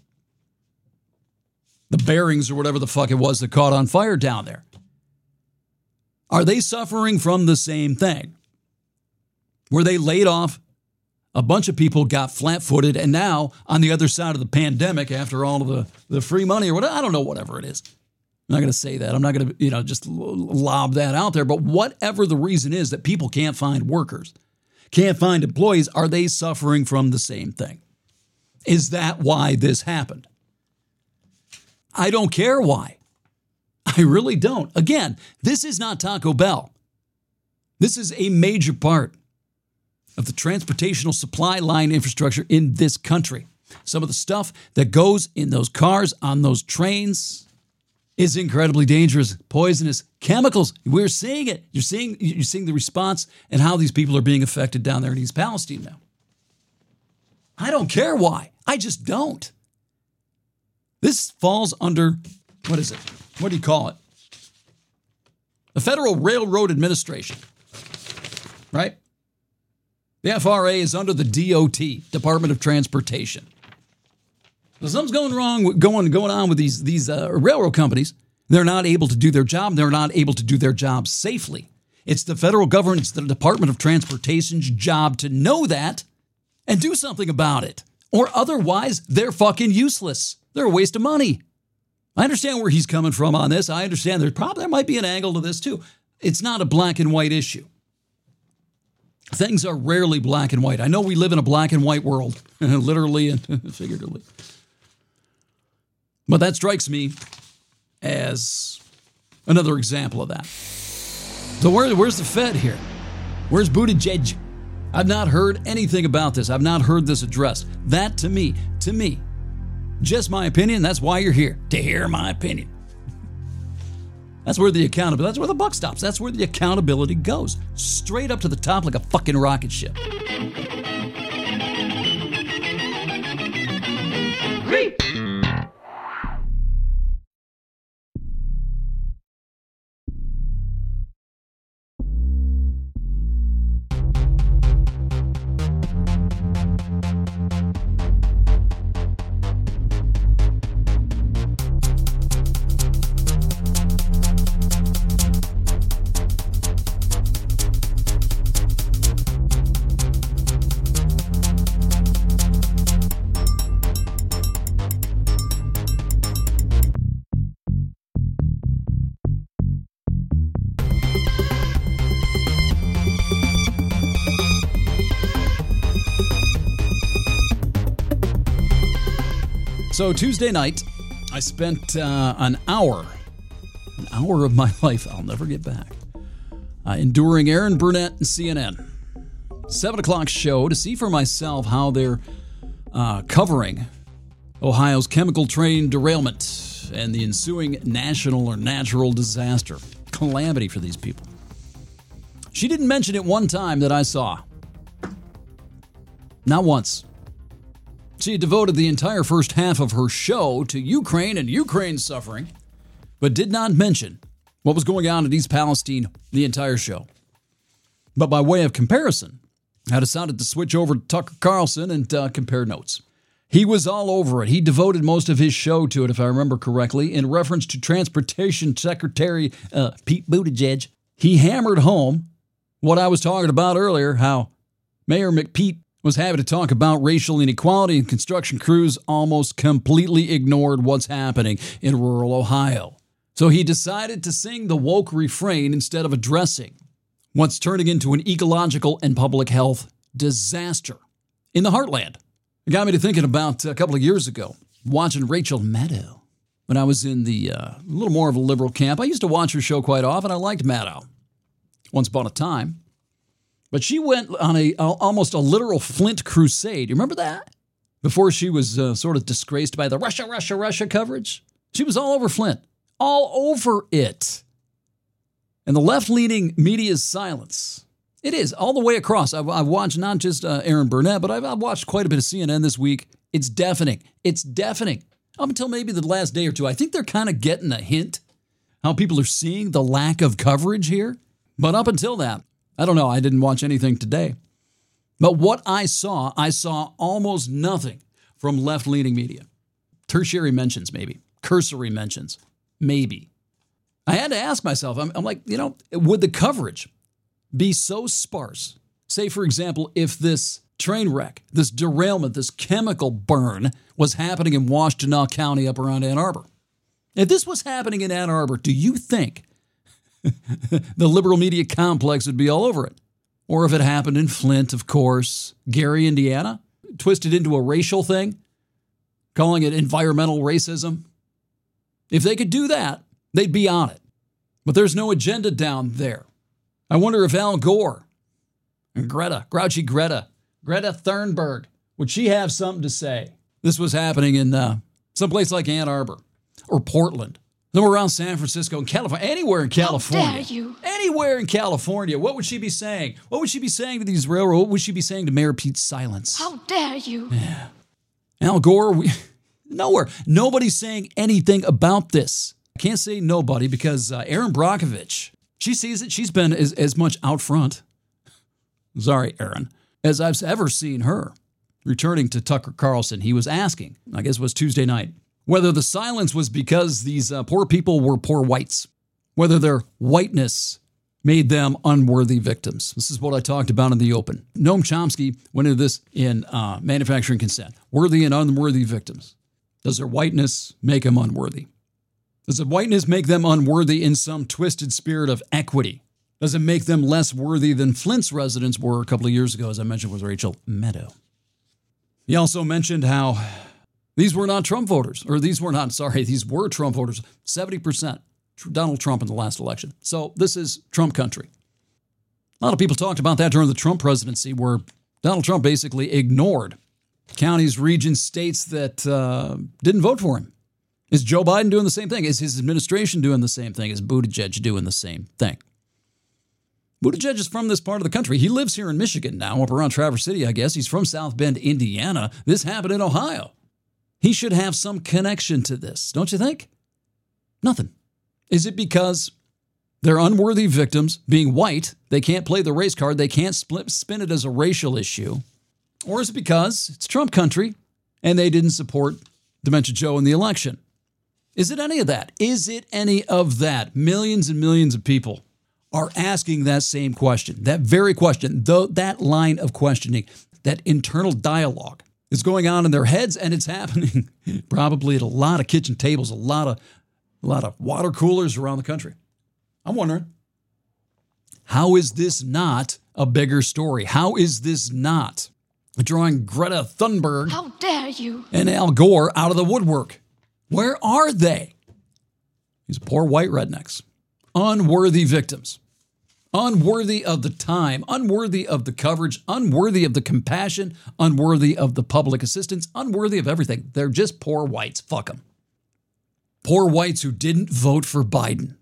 the bearings or whatever the fuck it was that caught on fire down there? Are they suffering from the same thing? Were they laid off? A bunch of people got flat footed, and now on the other side of the pandemic, after all of the, the free money or whatever, I don't know, whatever it is. I'm not going to say that. I'm not going to, you know, just lob that out there. But whatever the reason is that people can't find workers, can't find employees, are they suffering from the same thing? Is that why this happened? I don't care why. I really don't. Again, this is not Taco Bell. This is a major part of the transportational supply line infrastructure in this country. Some of the stuff that goes in those cars, on those trains, is incredibly dangerous, poisonous chemicals. We're seeing it. You're seeing you're seeing the response and how these people are being affected down there in East Palestine now. I don't care why. I just don't. This falls under what is it? What do you call it? The Federal Railroad Administration. Right? The FRA is under the DOT, Department of Transportation. So something's going wrong, going going on with these these uh, railroad companies. They're not able to do their job. They're not able to do their job safely. It's the federal government, it's the Department of Transportation's job to know that and do something about it. Or otherwise, they're fucking useless. They're a waste of money. I understand where he's coming from on this. I understand there's probably there might be an angle to this too. It's not a black and white issue. Things are rarely black and white. I know we live in a black and white world, literally and figuratively. But that strikes me as another example of that. So where, where's the Fed here? Where's Buttigieg? I've not heard anything about this. I've not heard this addressed. That to me, to me, just my opinion. That's why you're here, to hear my opinion. That's where the accountability, that's where the buck stops. That's where the accountability goes. Straight up to the top like a fucking rocket ship. So Tuesday night, I spent uh, an hour, an hour of my life I'll never get back, uh, enduring Erin Burnett and CNN. Seven o'clock show to see for myself how they're uh, covering Ohio's chemical train derailment and the ensuing national or natural disaster, calamity for these people. She didn't mention it one time that I saw. Not once. She devoted the entire first half of her show to Ukraine and Ukraine's suffering, but did not mention what was going on in East Palestine the entire show. But by way of comparison, I decided to switch over to Tucker Carlson and uh, compare notes. He was all over it. He devoted most of his show to it, if I remember correctly, in reference to Transportation Secretary uh, Pete Buttigieg. He hammered home what I was talking about earlier how Mayor McPete was happy to talk about racial inequality and construction crews almost completely ignored what's happening in rural Ohio. So he decided to sing the woke refrain instead of addressing what's turning into an ecological and public health disaster in the heartland. It got me to thinking about a couple of years ago watching Rachel Maddow. When I was in the uh, a little more of a liberal camp, I used to watch her show quite often. I liked Maddow. Once upon a time, but she went on a almost a literal Flint crusade. You remember that? Before she was uh, sort of disgraced by the Russia, Russia, Russia coverage, she was all over Flint, all over it. And the left leaning media's silence. It is all the way across. I've, I've watched not just uh, Erin Burnett, but I've, I've watched quite a bit of CNN this week. It's deafening. It's deafening. Up until maybe the last day or two, I think they're kind of getting a hint how people are seeing the lack of coverage here. But up until that, I don't know. I didn't watch anything today. But what I saw, I saw almost nothing from left leaning media. Tertiary mentions, maybe. Cursory mentions, maybe. I had to ask myself, I'm, I'm like, you know, would the coverage be so sparse? Say, for example, if this train wreck, this derailment, this chemical burn was happening in Washtenaw County up around Ann Arbor. If this was happening in Ann Arbor, do you think the liberal media complex would be all over it. Or if it happened in Flint, of course, Gary, Indiana, twisted into a racial thing, calling it environmental racism. If they could do that, they'd be on it. But there's no agenda down there. I wonder if Al Gore and Greta, grouchy Greta, Greta Thunberg, would she have something to say? This was happening in uh, someplace like Ann Arbor or Portland then around San Francisco and California, anywhere in California. How dare you? Anywhere in California. What would she be saying? What would she be saying to these railroad? What would she be saying to Mayor Pete silence? How dare you? Yeah. Al Gore, we, nowhere. Nobody's saying anything about this. I can't say nobody because uh, Erin Brockovich, she sees it. She's been as, as much out front, sorry, Erin, as I've ever seen her. Returning to Tucker Carlson, he was asking, I guess it was Tuesday night, whether the silence was because these uh, poor people were poor whites, whether their whiteness made them unworthy victims. This is what I talked about in the open. Noam Chomsky went into this in uh, Manufacturing Consent worthy and unworthy victims. Does their whiteness make them unworthy? Does the whiteness make them unworthy in some twisted spirit of equity? Does it make them less worthy than Flint's residents were a couple of years ago, as I mentioned with Rachel Maddow? He also mentioned how these were not Trump voters, or these were not, sorry, these were Trump voters. 70% Donald Trump in the last election. So this is Trump country. A lot of people talked about that during the Trump presidency, where Donald Trump basically ignored counties, regions, states that uh, didn't vote for him. Is Joe Biden doing the same thing? Is his administration doing the same thing? Is Buttigieg doing the same thing? Buttigieg is from this part of the country. He lives here in Michigan now, up around Traverse City, I guess. He's from South Bend, Indiana. This happened in Ohio. He should have some connection to this, don't you think? Nothing. Is it because they're unworthy victims, being white, they can't play the race card, they can't split, spin it as a racial issue? Or is it because it's Trump country and they didn't support Dementia Joe in the election? Is it any of that? Is it any of that? Millions and millions of people are asking that same question, that very question, though that line of questioning, that internal dialogue is going on in their heads, and it's happening probably at a lot of kitchen tables, a lot of a lot of water coolers around the country. I'm wondering, how is this not a bigger story? How is this not drawing Greta Thunberg How dare you? and Al Gore out of the woodwork. Where are they? These poor white rednecks, unworthy victims, unworthy of the time, unworthy of the coverage, unworthy of the compassion, unworthy of the public assistance, unworthy of everything. They're just poor whites. Fuck them. Poor whites who didn't vote for Biden.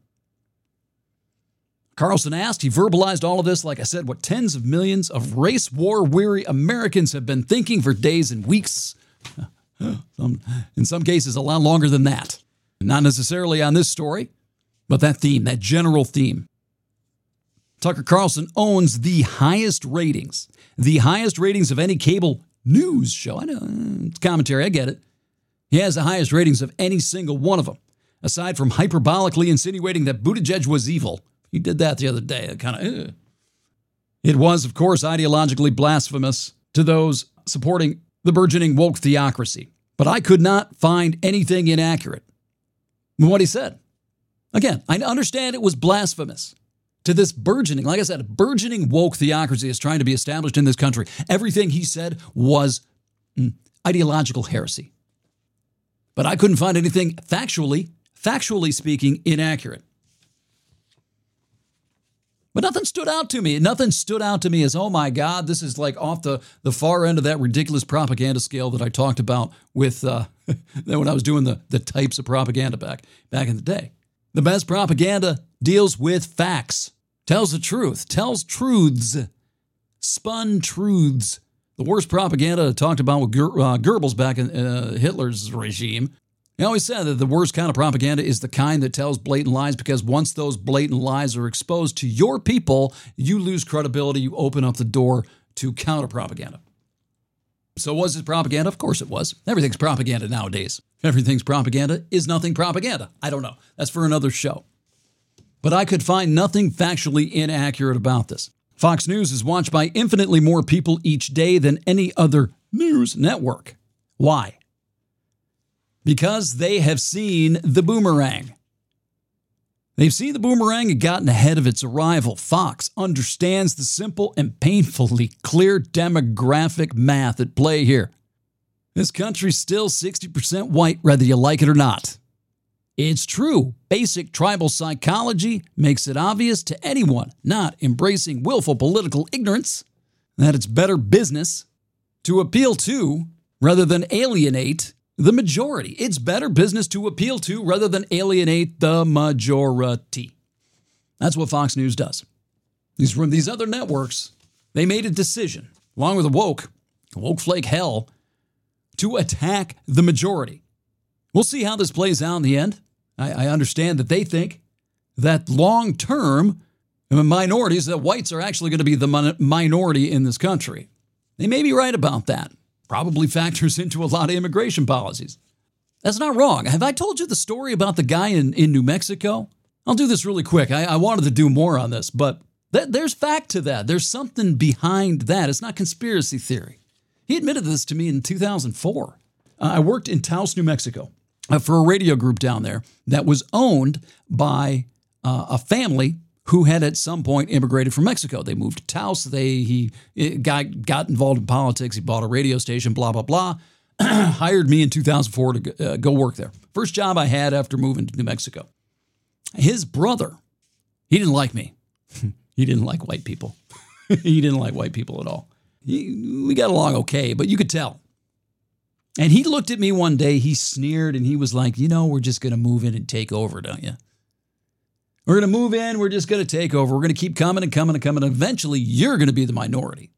Carlson asked, he verbalized all of this, like I said, what tens of millions of race war weary Americans have been thinking for days and weeks. In some cases, a lot longer than that. Not necessarily on this story, but that theme, that general theme. Tucker Carlson owns the highest ratings, the highest ratings of any cable news show. I know mm, it's commentary, I get it. He has the highest ratings of any single one of them, aside from hyperbolically insinuating that Buttigieg was evil. He did that the other day. Kind of. It was, of course, ideologically blasphemous to those supporting the burgeoning woke theocracy. But I could not find anything inaccurate in what he said. Again, I understand it was blasphemous to this burgeoning, like I said, burgeoning woke theocracy is trying to be established in this country. Everything he said was mm, ideological heresy. But I couldn't find anything factually, factually speaking, inaccurate. But nothing stood out to me. Nothing stood out to me as, oh my God, this is like off the, the far end of that ridiculous propaganda scale that I talked about with uh, when I was doing the, the types of propaganda back back in the day. The best propaganda deals with facts, tells the truth, tells truths, spun truths. The worst propaganda talked about with Ger- uh, Goebbels back in uh, Hitler's regime he always said that the worst kind of propaganda is the kind that tells blatant lies because once those blatant lies are exposed to your people, you lose credibility. You open up the door to counter propaganda. So, was it propaganda? Of course it was. Everything's propaganda nowadays. Everything's propaganda is nothing propaganda. I don't know. That's for another show. But I could find nothing factually inaccurate about this. Fox News is watched by infinitely more people each day than any other news network. Why? because they have seen the boomerang. They've seen the boomerang and gotten ahead of its arrival. Fox understands the simple and painfully clear demographic math at play here. This country's still 60% white, whether you like it or not. It's true. Basic tribal psychology makes it obvious to anyone not embracing willful political ignorance that it's better business to appeal to rather than alienate the majority. It's better business to appeal to rather than alienate the majority. That's what Fox News does. These from these other networks, they made a decision, along with the woke, woke flake hell, to attack the majority. We'll see how this plays out in the end. I, I understand that they think that long term, minorities, that whites are actually going to be the minority in this country. They may be right about that probably factors into a lot of immigration policies. That's not wrong. Have I told you the story about the guy in, in New Mexico? I'll do this really quick. I, I wanted to do more on this, but th- there's fact to that. There's something behind that. It's not conspiracy theory. He admitted this to me in 2004. Uh, I worked in Taos, New Mexico for a radio group down there that was owned by uh, a family who had at some point immigrated from Mexico. They moved to Taos. They he got got involved in politics. He bought a radio station. Blah blah blah. Hired me in 2004 to go, uh, go work there. First job I had after moving to New Mexico. His brother, he didn't like me. he didn't like white people. he didn't like white people at all. He, we got along okay, but you could tell. And he looked at me one day. He sneered and he was like, "You know, we're just going to move in and take over, don't you?" We're going to move in. We're just going to take over. We're going to keep coming and coming and coming. Eventually, you're going to be the minority.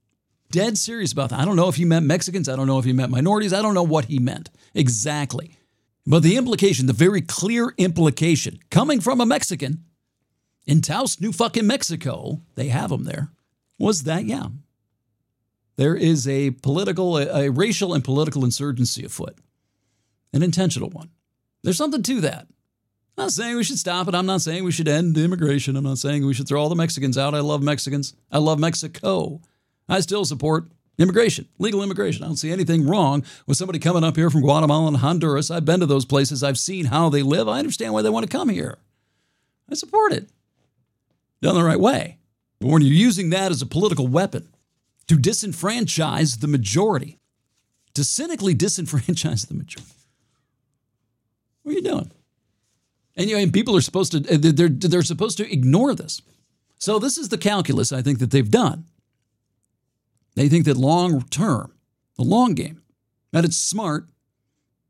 Dead serious about that. I don't know if he meant Mexicans. I don't know if he meant minorities. I don't know what he meant exactly. But the implication, the very clear implication coming from a Mexican in Taos, New fucking Mexico, they have them there, was that, yeah, there is a political, a, a racial and political insurgency afoot, an intentional one. There's something to that. I'm not saying we should stop it. I'm not saying we should end immigration. I'm not saying we should throw all the Mexicans out. I love Mexicans. I love Mexico. I still support immigration, legal immigration. I don't see anything wrong with somebody coming up here from Guatemala and Honduras. I've been to those places. I've seen how they live. I understand why they want to come here. I support it. Done the right way. But when you're using that as a political weapon, to disenfranchise the majority, to cynically disenfranchise the majority. What are you doing? And, you know, and people are supposed to uh, they're they're supposed to ignore this. So this is the calculus I think that they've done. They think that long term, the long game, that it's smart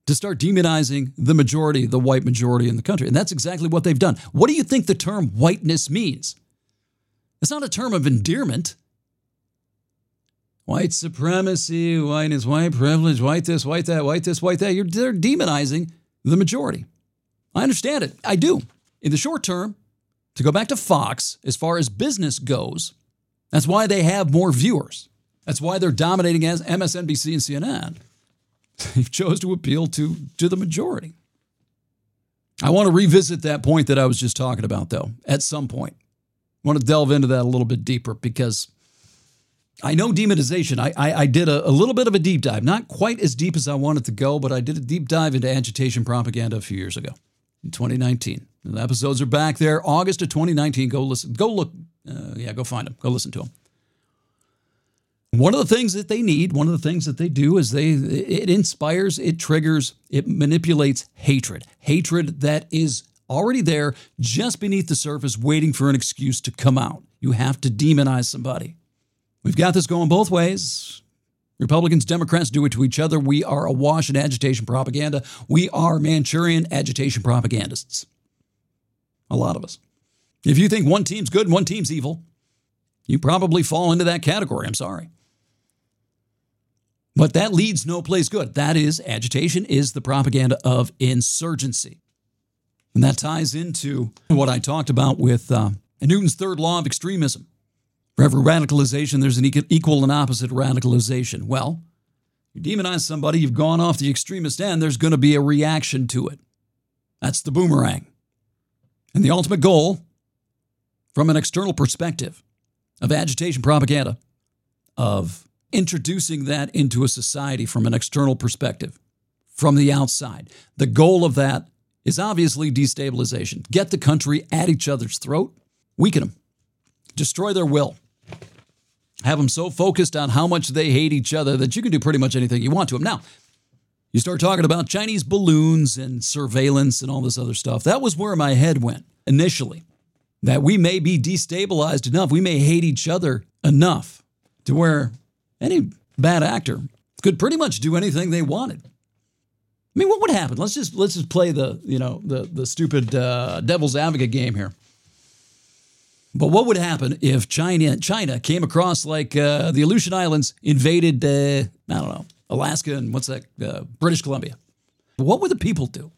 to start demonizing the majority, the white majority in the country. And that's exactly what they've done. What do you think the term whiteness means? It's not a term of endearment. White supremacy, whiteness, white privilege, white this, white that, white this, white that. You're, they're demonizing the majority. I understand it. I do. In the short term, to go back to Fox, as far as business goes, that's why they have more viewers. That's why they're dominating as MSNBC and CNN. They chose to appeal to, to the majority. I want to revisit that point that I was just talking about, though, at some point. I want to delve into that a little bit deeper because I know demonization. I, I, I did a, a, little bit of a deep dive, not quite as deep as I wanted to go, but I did a deep dive into agitation propaganda a few years ago in 2019. The episodes are back there, August of 2019. Go listen, go look, uh, yeah, go find them, go listen to them. One of the things that they need, one of the things that they do is they it inspires, it triggers, it manipulates hatred. Hatred that is already there just beneath the surface waiting for an excuse to come out. You have to demonize somebody. We've got this going both ways. Republicans, Democrats do it to each other. We are awash in agitation propaganda. We are Manchurian agitation propagandists. A lot of us. If you think one team's good and one team's evil, you probably fall into that category. I'm sorry. But that leads no place good. That is, agitation is the propaganda of insurgency. And that ties into what I talked about with uh, Newton's third law of extremism. For every radicalization, there's an equal and opposite radicalization. Well, you demonize somebody, you've gone off the extremist end, there's going to be a reaction to it. That's the boomerang. And the ultimate goal, from an external perspective, of agitation propaganda, of introducing that into a society from an external perspective, from the outside, the goal of that is obviously destabilization. Get the country at each other's throat, weaken them, destroy their will have them so focused on how much they hate each other that you can do pretty much anything you want to them. Now, you start talking about Chinese balloons and surveillance and all this other stuff. That was where my head went initially. That we may be destabilized enough, we may hate each other enough to where any bad actor could pretty much do anything they wanted. I mean, what would happen? Let's just let's just play the you know the the stupid uh, devil's advocate game here. But what would happen if China China came across like uh, the Aleutian Islands, invaded uh, I don't know Alaska and what's that uh, British Columbia? What would the people do?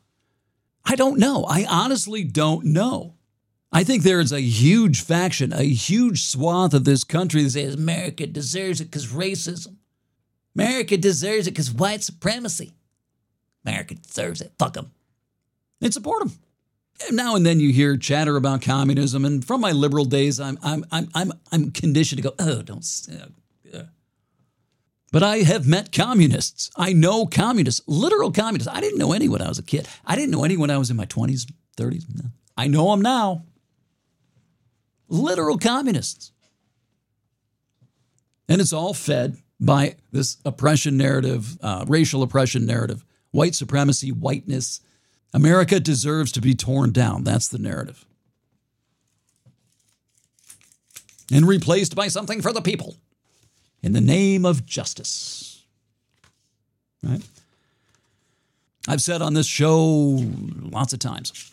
I don't know. I honestly don't know. I think there is a huge faction, a huge swath of this country that says America deserves it because racism. America deserves it because white supremacy. America deserves it. Fuck them. And support them now and then you hear chatter about communism, and from my liberal days, I'm I'm I'm I'm I'm conditioned to go, oh, don't. Uh, uh. But I have met communists. I know communists, literal communists. I didn't know any when I was a kid. I didn't know any when I was in my 20s, 30s. No. I know them now. Literal communists. And it's all fed by this oppression narrative, uh, racial oppression narrative, white supremacy, whiteness, America deserves to be torn down. That's the narrative. And replaced by something for the people in the name of justice. Right? I've said on this show lots of times,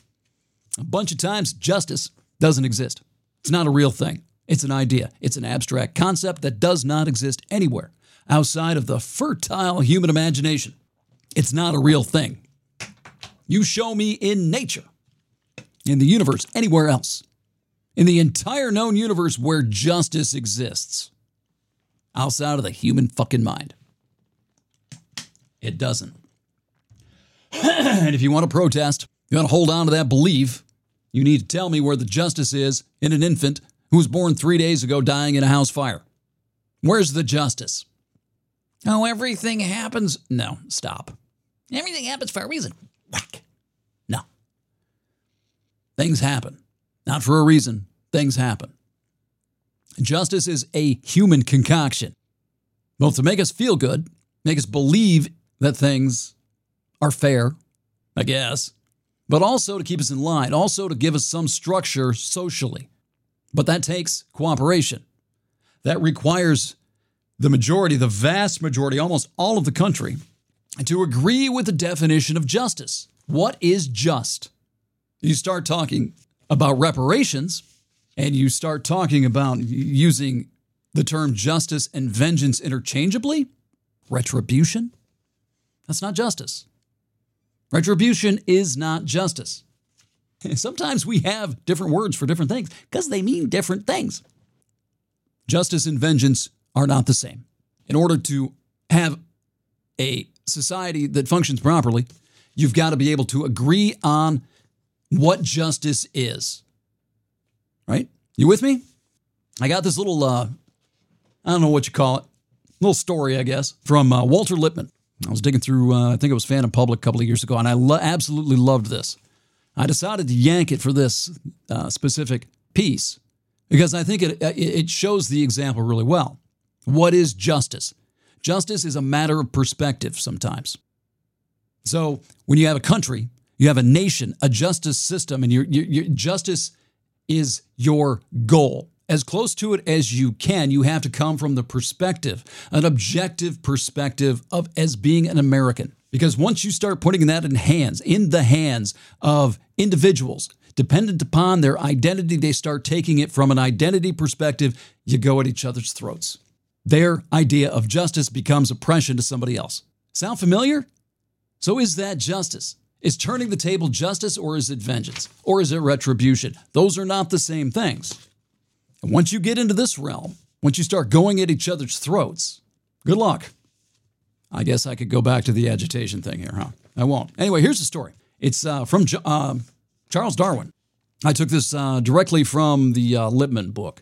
a bunch of times, justice doesn't exist. It's not a real thing. It's an idea. It's an abstract concept that does not exist anywhere outside of the fertile human imagination. It's not a real thing. You show me in nature, in the universe, anywhere else, in the entire known universe where justice exists, outside of the human fucking mind. It doesn't. and if you want to protest, you want to hold on to that belief, you need to tell me where the justice is in an infant who was born three days ago dying in a house fire. Where's the justice? Oh, everything happens. No, stop. Everything happens for a reason. Whack. Things happen. Not for a reason. Things happen. Justice is a human concoction. both to make us feel good, make us believe that things are fair, I guess, but also to keep us in line, also to give us some structure socially. But that takes cooperation. That requires the majority, the vast majority, almost all of the country, to agree with the definition of justice. What is just? You start talking about reparations and you start talking about using the term justice and vengeance interchangeably, retribution, that's not justice. Retribution is not justice. Sometimes we have different words for different things because they mean different things. Justice and vengeance are not the same. In order to have a society that functions properly, you've got to be able to agree on what justice is. Right? You with me? I got this little, uh, I don't know what you call it, little story, I guess, from uh, Walter Lippmann. I was digging through, uh, I think it was Phantom Public a couple of years ago, and I lo- absolutely loved this. I decided to yank it for this uh, specific piece because I think it, it shows the example really well. What is justice? Justice is a matter of perspective sometimes. So when you have a country, you have a nation, a justice system, and your, your, your justice is your goal. As close to it as you can, you have to come from the perspective, an objective perspective of as being an American. Because once you start putting that in hands, in the hands of individuals, dependent upon their identity, they start taking it from an identity perspective, you go at each other's throats. Their idea of justice becomes oppression to somebody else. Sound familiar? So is that justice? Is turning the table justice or is it vengeance? Or is it retribution? Those are not the same things. And once you get into this realm, once you start going at each other's throats, good luck. I guess I could go back to the agitation thing here, huh? I won't. Anyway, here's the story. It's uh, from uh, Charles Darwin. I took this uh, directly from the uh, Lippmann book.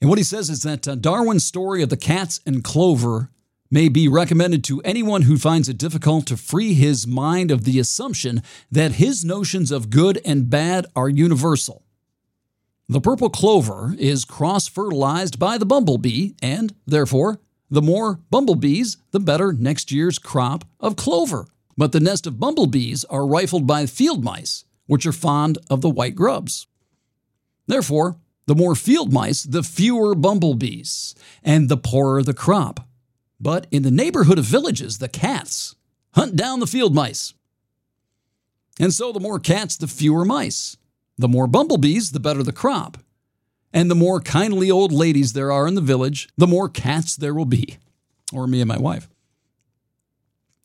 And what he says is that uh, Darwin's story of the cats and clover may be recommended to anyone who finds it difficult to free his mind of the assumption that his notions of good and bad are universal. The purple clover is cross fertilized by the bumblebee, and therefore, the more bumblebees, the better next year's crop of clover. But the nest of bumblebees are rifled by field mice, which are fond of the white grubs. Therefore, the more field mice, the fewer bumblebees, and the poorer the crop. But in the neighborhood of villages, the cats hunt down the field mice. And so the more cats, the fewer mice. The more bumblebees, the better the crop. And the more kindly old ladies there are in the village, the more cats there will be. Or me and my wife.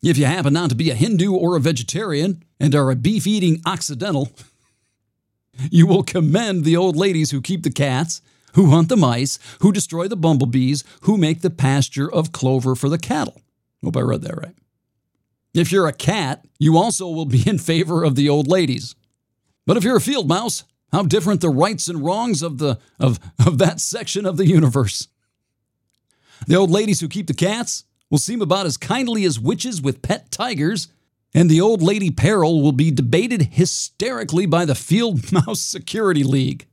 If you happen not to be a Hindu or a vegetarian and are a beef eating Occidental, you will commend the old ladies who keep the cats, who hunt the mice, who destroy the bumblebees, who make the pasture of clover for the cattle. Hope I read that right. If you're a cat, you also will be in favor of the old ladies. But if you're a field mouse, how different the rights and wrongs of the of, of that section of the universe. The old ladies who keep the cats will seem about as kindly as witches with pet tigers and the old lady peril will be debated hysterically by the Field Mouse Security League.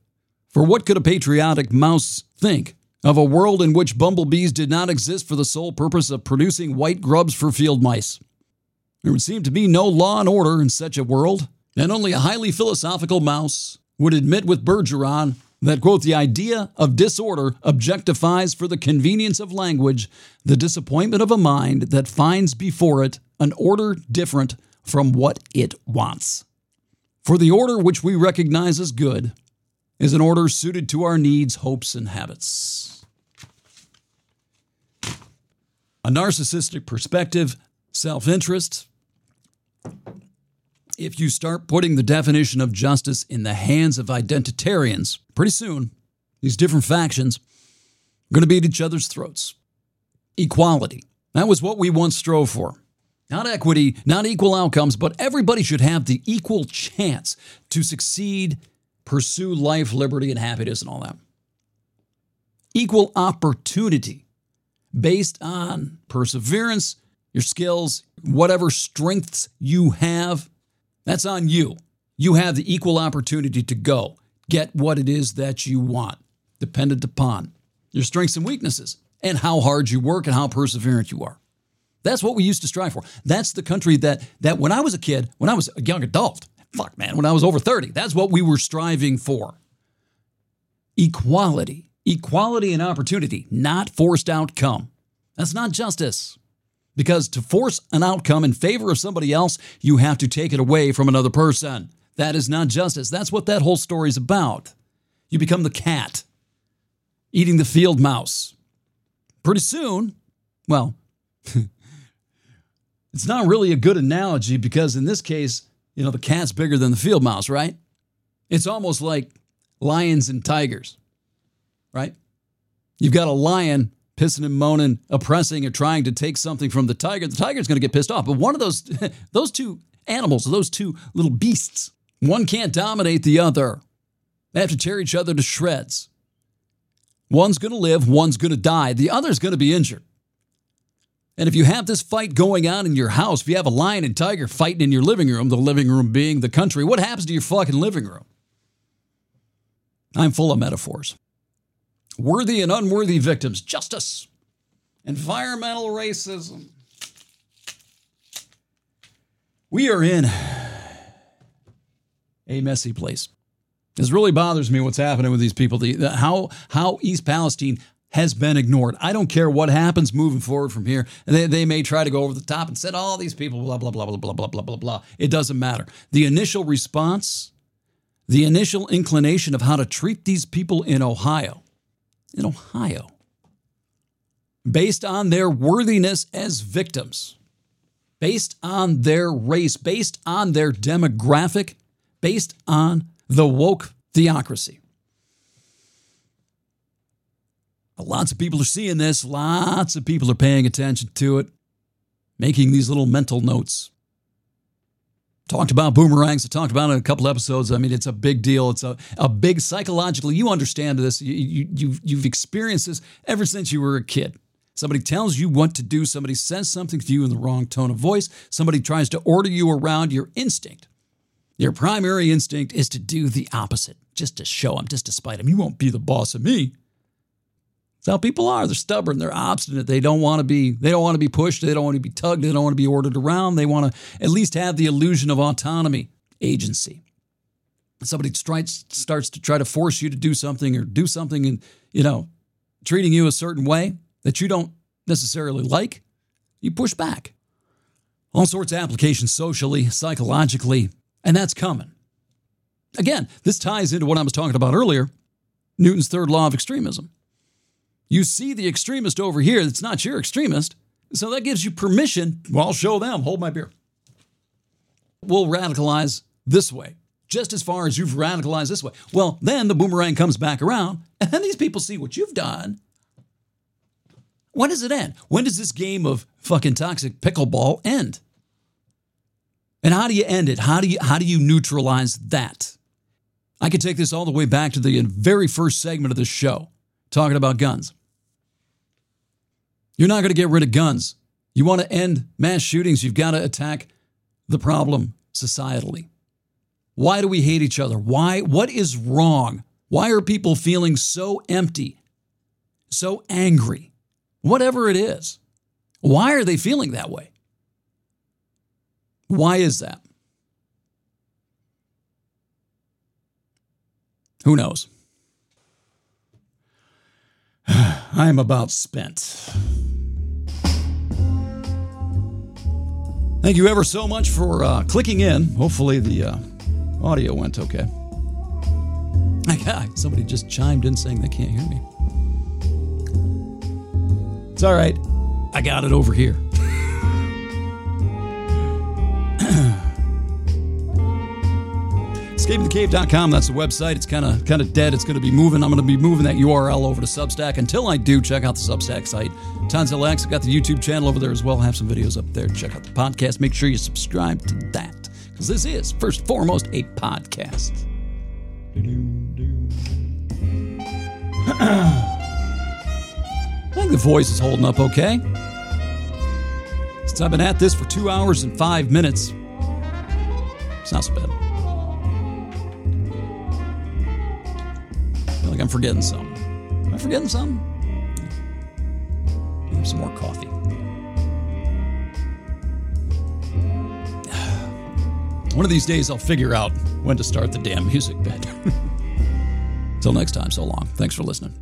For what could a patriotic mouse think of a world in which bumblebees did not exist for the sole purpose of producing white grubs for field mice? There would seem to be no law and order in such a world, and only a highly philosophical mouse would admit with Bergson that, quote, the idea of disorder objectifies for the convenience of language the disappointment of a mind that finds before it an order different from what it wants. For the order which we recognize as good is an order suited to our needs, hopes, and habits. A narcissistic perspective, self interest. If you start putting the definition of justice in the hands of identitarians, pretty soon, these different factions are going to beat each other's throats. Equality. That was what we once strove for. Not equity, not equal outcomes, but everybody should have the equal chance to succeed, pursue life, liberty, and happiness, and all that. Equal opportunity based on perseverance, your skills, whatever strengths you have. That's on you. You have the equal opportunity to go get what it is that you want, dependent upon your strengths and weaknesses. and how hard you work and how perseverant you are. That's what we used to strive for. That's the country that that when I was a kid, when I was a young adult, fuck man, when I was over 30, that's what we were striving for. Equality. Equality and opportunity, not forced outcome. That's not justice. Because to force an outcome in favor of somebody else, you have to take it away from another person. That is not justice. That's what that whole story is about. You become the cat eating the field mouse. Pretty soon, well, it's not really a good analogy because in this case, you know, the cat's bigger than the field mouse, right? It's almost like lions and tigers, right? You've got a lion pissing and moaning, oppressing, or trying to take something from the tiger. The tiger's going to get pissed off. But one of those, those two animals, those two little beasts, one can't dominate the other. They have to tear each other to shreds. One's going to live, one's going to die, the other's going to be injured. And if you have this fight going on in your house, if you have a lion and tiger fighting in your living room, the living room being the country, what happens to your fucking living room? I'm full of metaphors. Worthy and unworthy victims, justice, environmental racism. We are in a messy place. This really bothers me what's happening with these people. The, the, how, how East Palestine has been ignored. I don't care what happens moving forward from here. They, they may try to go over the top and said all these people, blah, blah, blah, blah, blah, blah, blah, blah, blah. It doesn't matter. The initial response, the initial inclination of how to treat these people in Ohio, in Ohio, based on their worthiness as victims, based on their race, based on their demographic, based on the woke theocracy. Lots of people are seeing this. Lots of people are paying attention to it, making these little mental notes. Talked about boomerangs. I talked about it in a couple episodes. I mean, it's a big deal. It's a, a big psychologically. You understand this. You, you, you've, you've experienced this ever since you were a kid. Somebody tells you what to do. Somebody says something to you in the wrong tone of voice. Somebody tries to order you around. Your instinct, your primary instinct, is to do the opposite, just to show them, just to spite them. You won't be the boss of me. That's how people are. They're stubborn. They're obstinate. They don't want to be. They don't want to be pushed. They don't want to be tugged. They don't want to be ordered around. They want to at least have the illusion of autonomy, agency. Somebody starts starts to try to force you to do something or do something, and you know, treating you a certain way that you don't necessarily like. You push back. All sorts of applications socially, psychologically, and that's coming. Again, this ties into what I was talking about earlier Newton's third law of extremism. You see the extremist over here that's not your extremist. So that gives you permission. Well, I'll show them. Hold my beer. We'll radicalize this way, just as far as you've radicalized this way. Well, then the boomerang comes back around, and then these people see what you've done. When does it end? When does this game of fucking toxic pickleball end? And how do you end it? How do you how do you neutralize that? I could take this all the way back to the very first segment of this show, talking about guns. You're not going to get rid of guns. You want to end mass shootings, you've got to attack the problem societally. Why do we hate each other? Why what is wrong? Why are people feeling so empty? So angry? Whatever it is. Why are they feeling that way? Why is that? Who knows? I am about spent. Thank you ever so much for uh, clicking in. Hopefully, the uh, audio went okay. Somebody just chimed in saying they can't hear me. It's all right. I got it over here. escapingthecave.com that's the website. It's kind of kind of dead. It's going to be moving. I'm going to be moving that url over to substack. Until i do check out the substack site. Tons of links i've got the youtube channel over there as well. Have some videos up there. Check out the podcast. Make sure you subscribe to that because this is first and foremost a podcast. I think the voice is holding up okay. Since i've been at this for two hours and five minutes it's not so bad feel like I'm forgetting something. Am I forgetting something? have some more coffee. One of these days, I'll figure out when to start the damn music bed. Till next time, so long. Thanks for listening.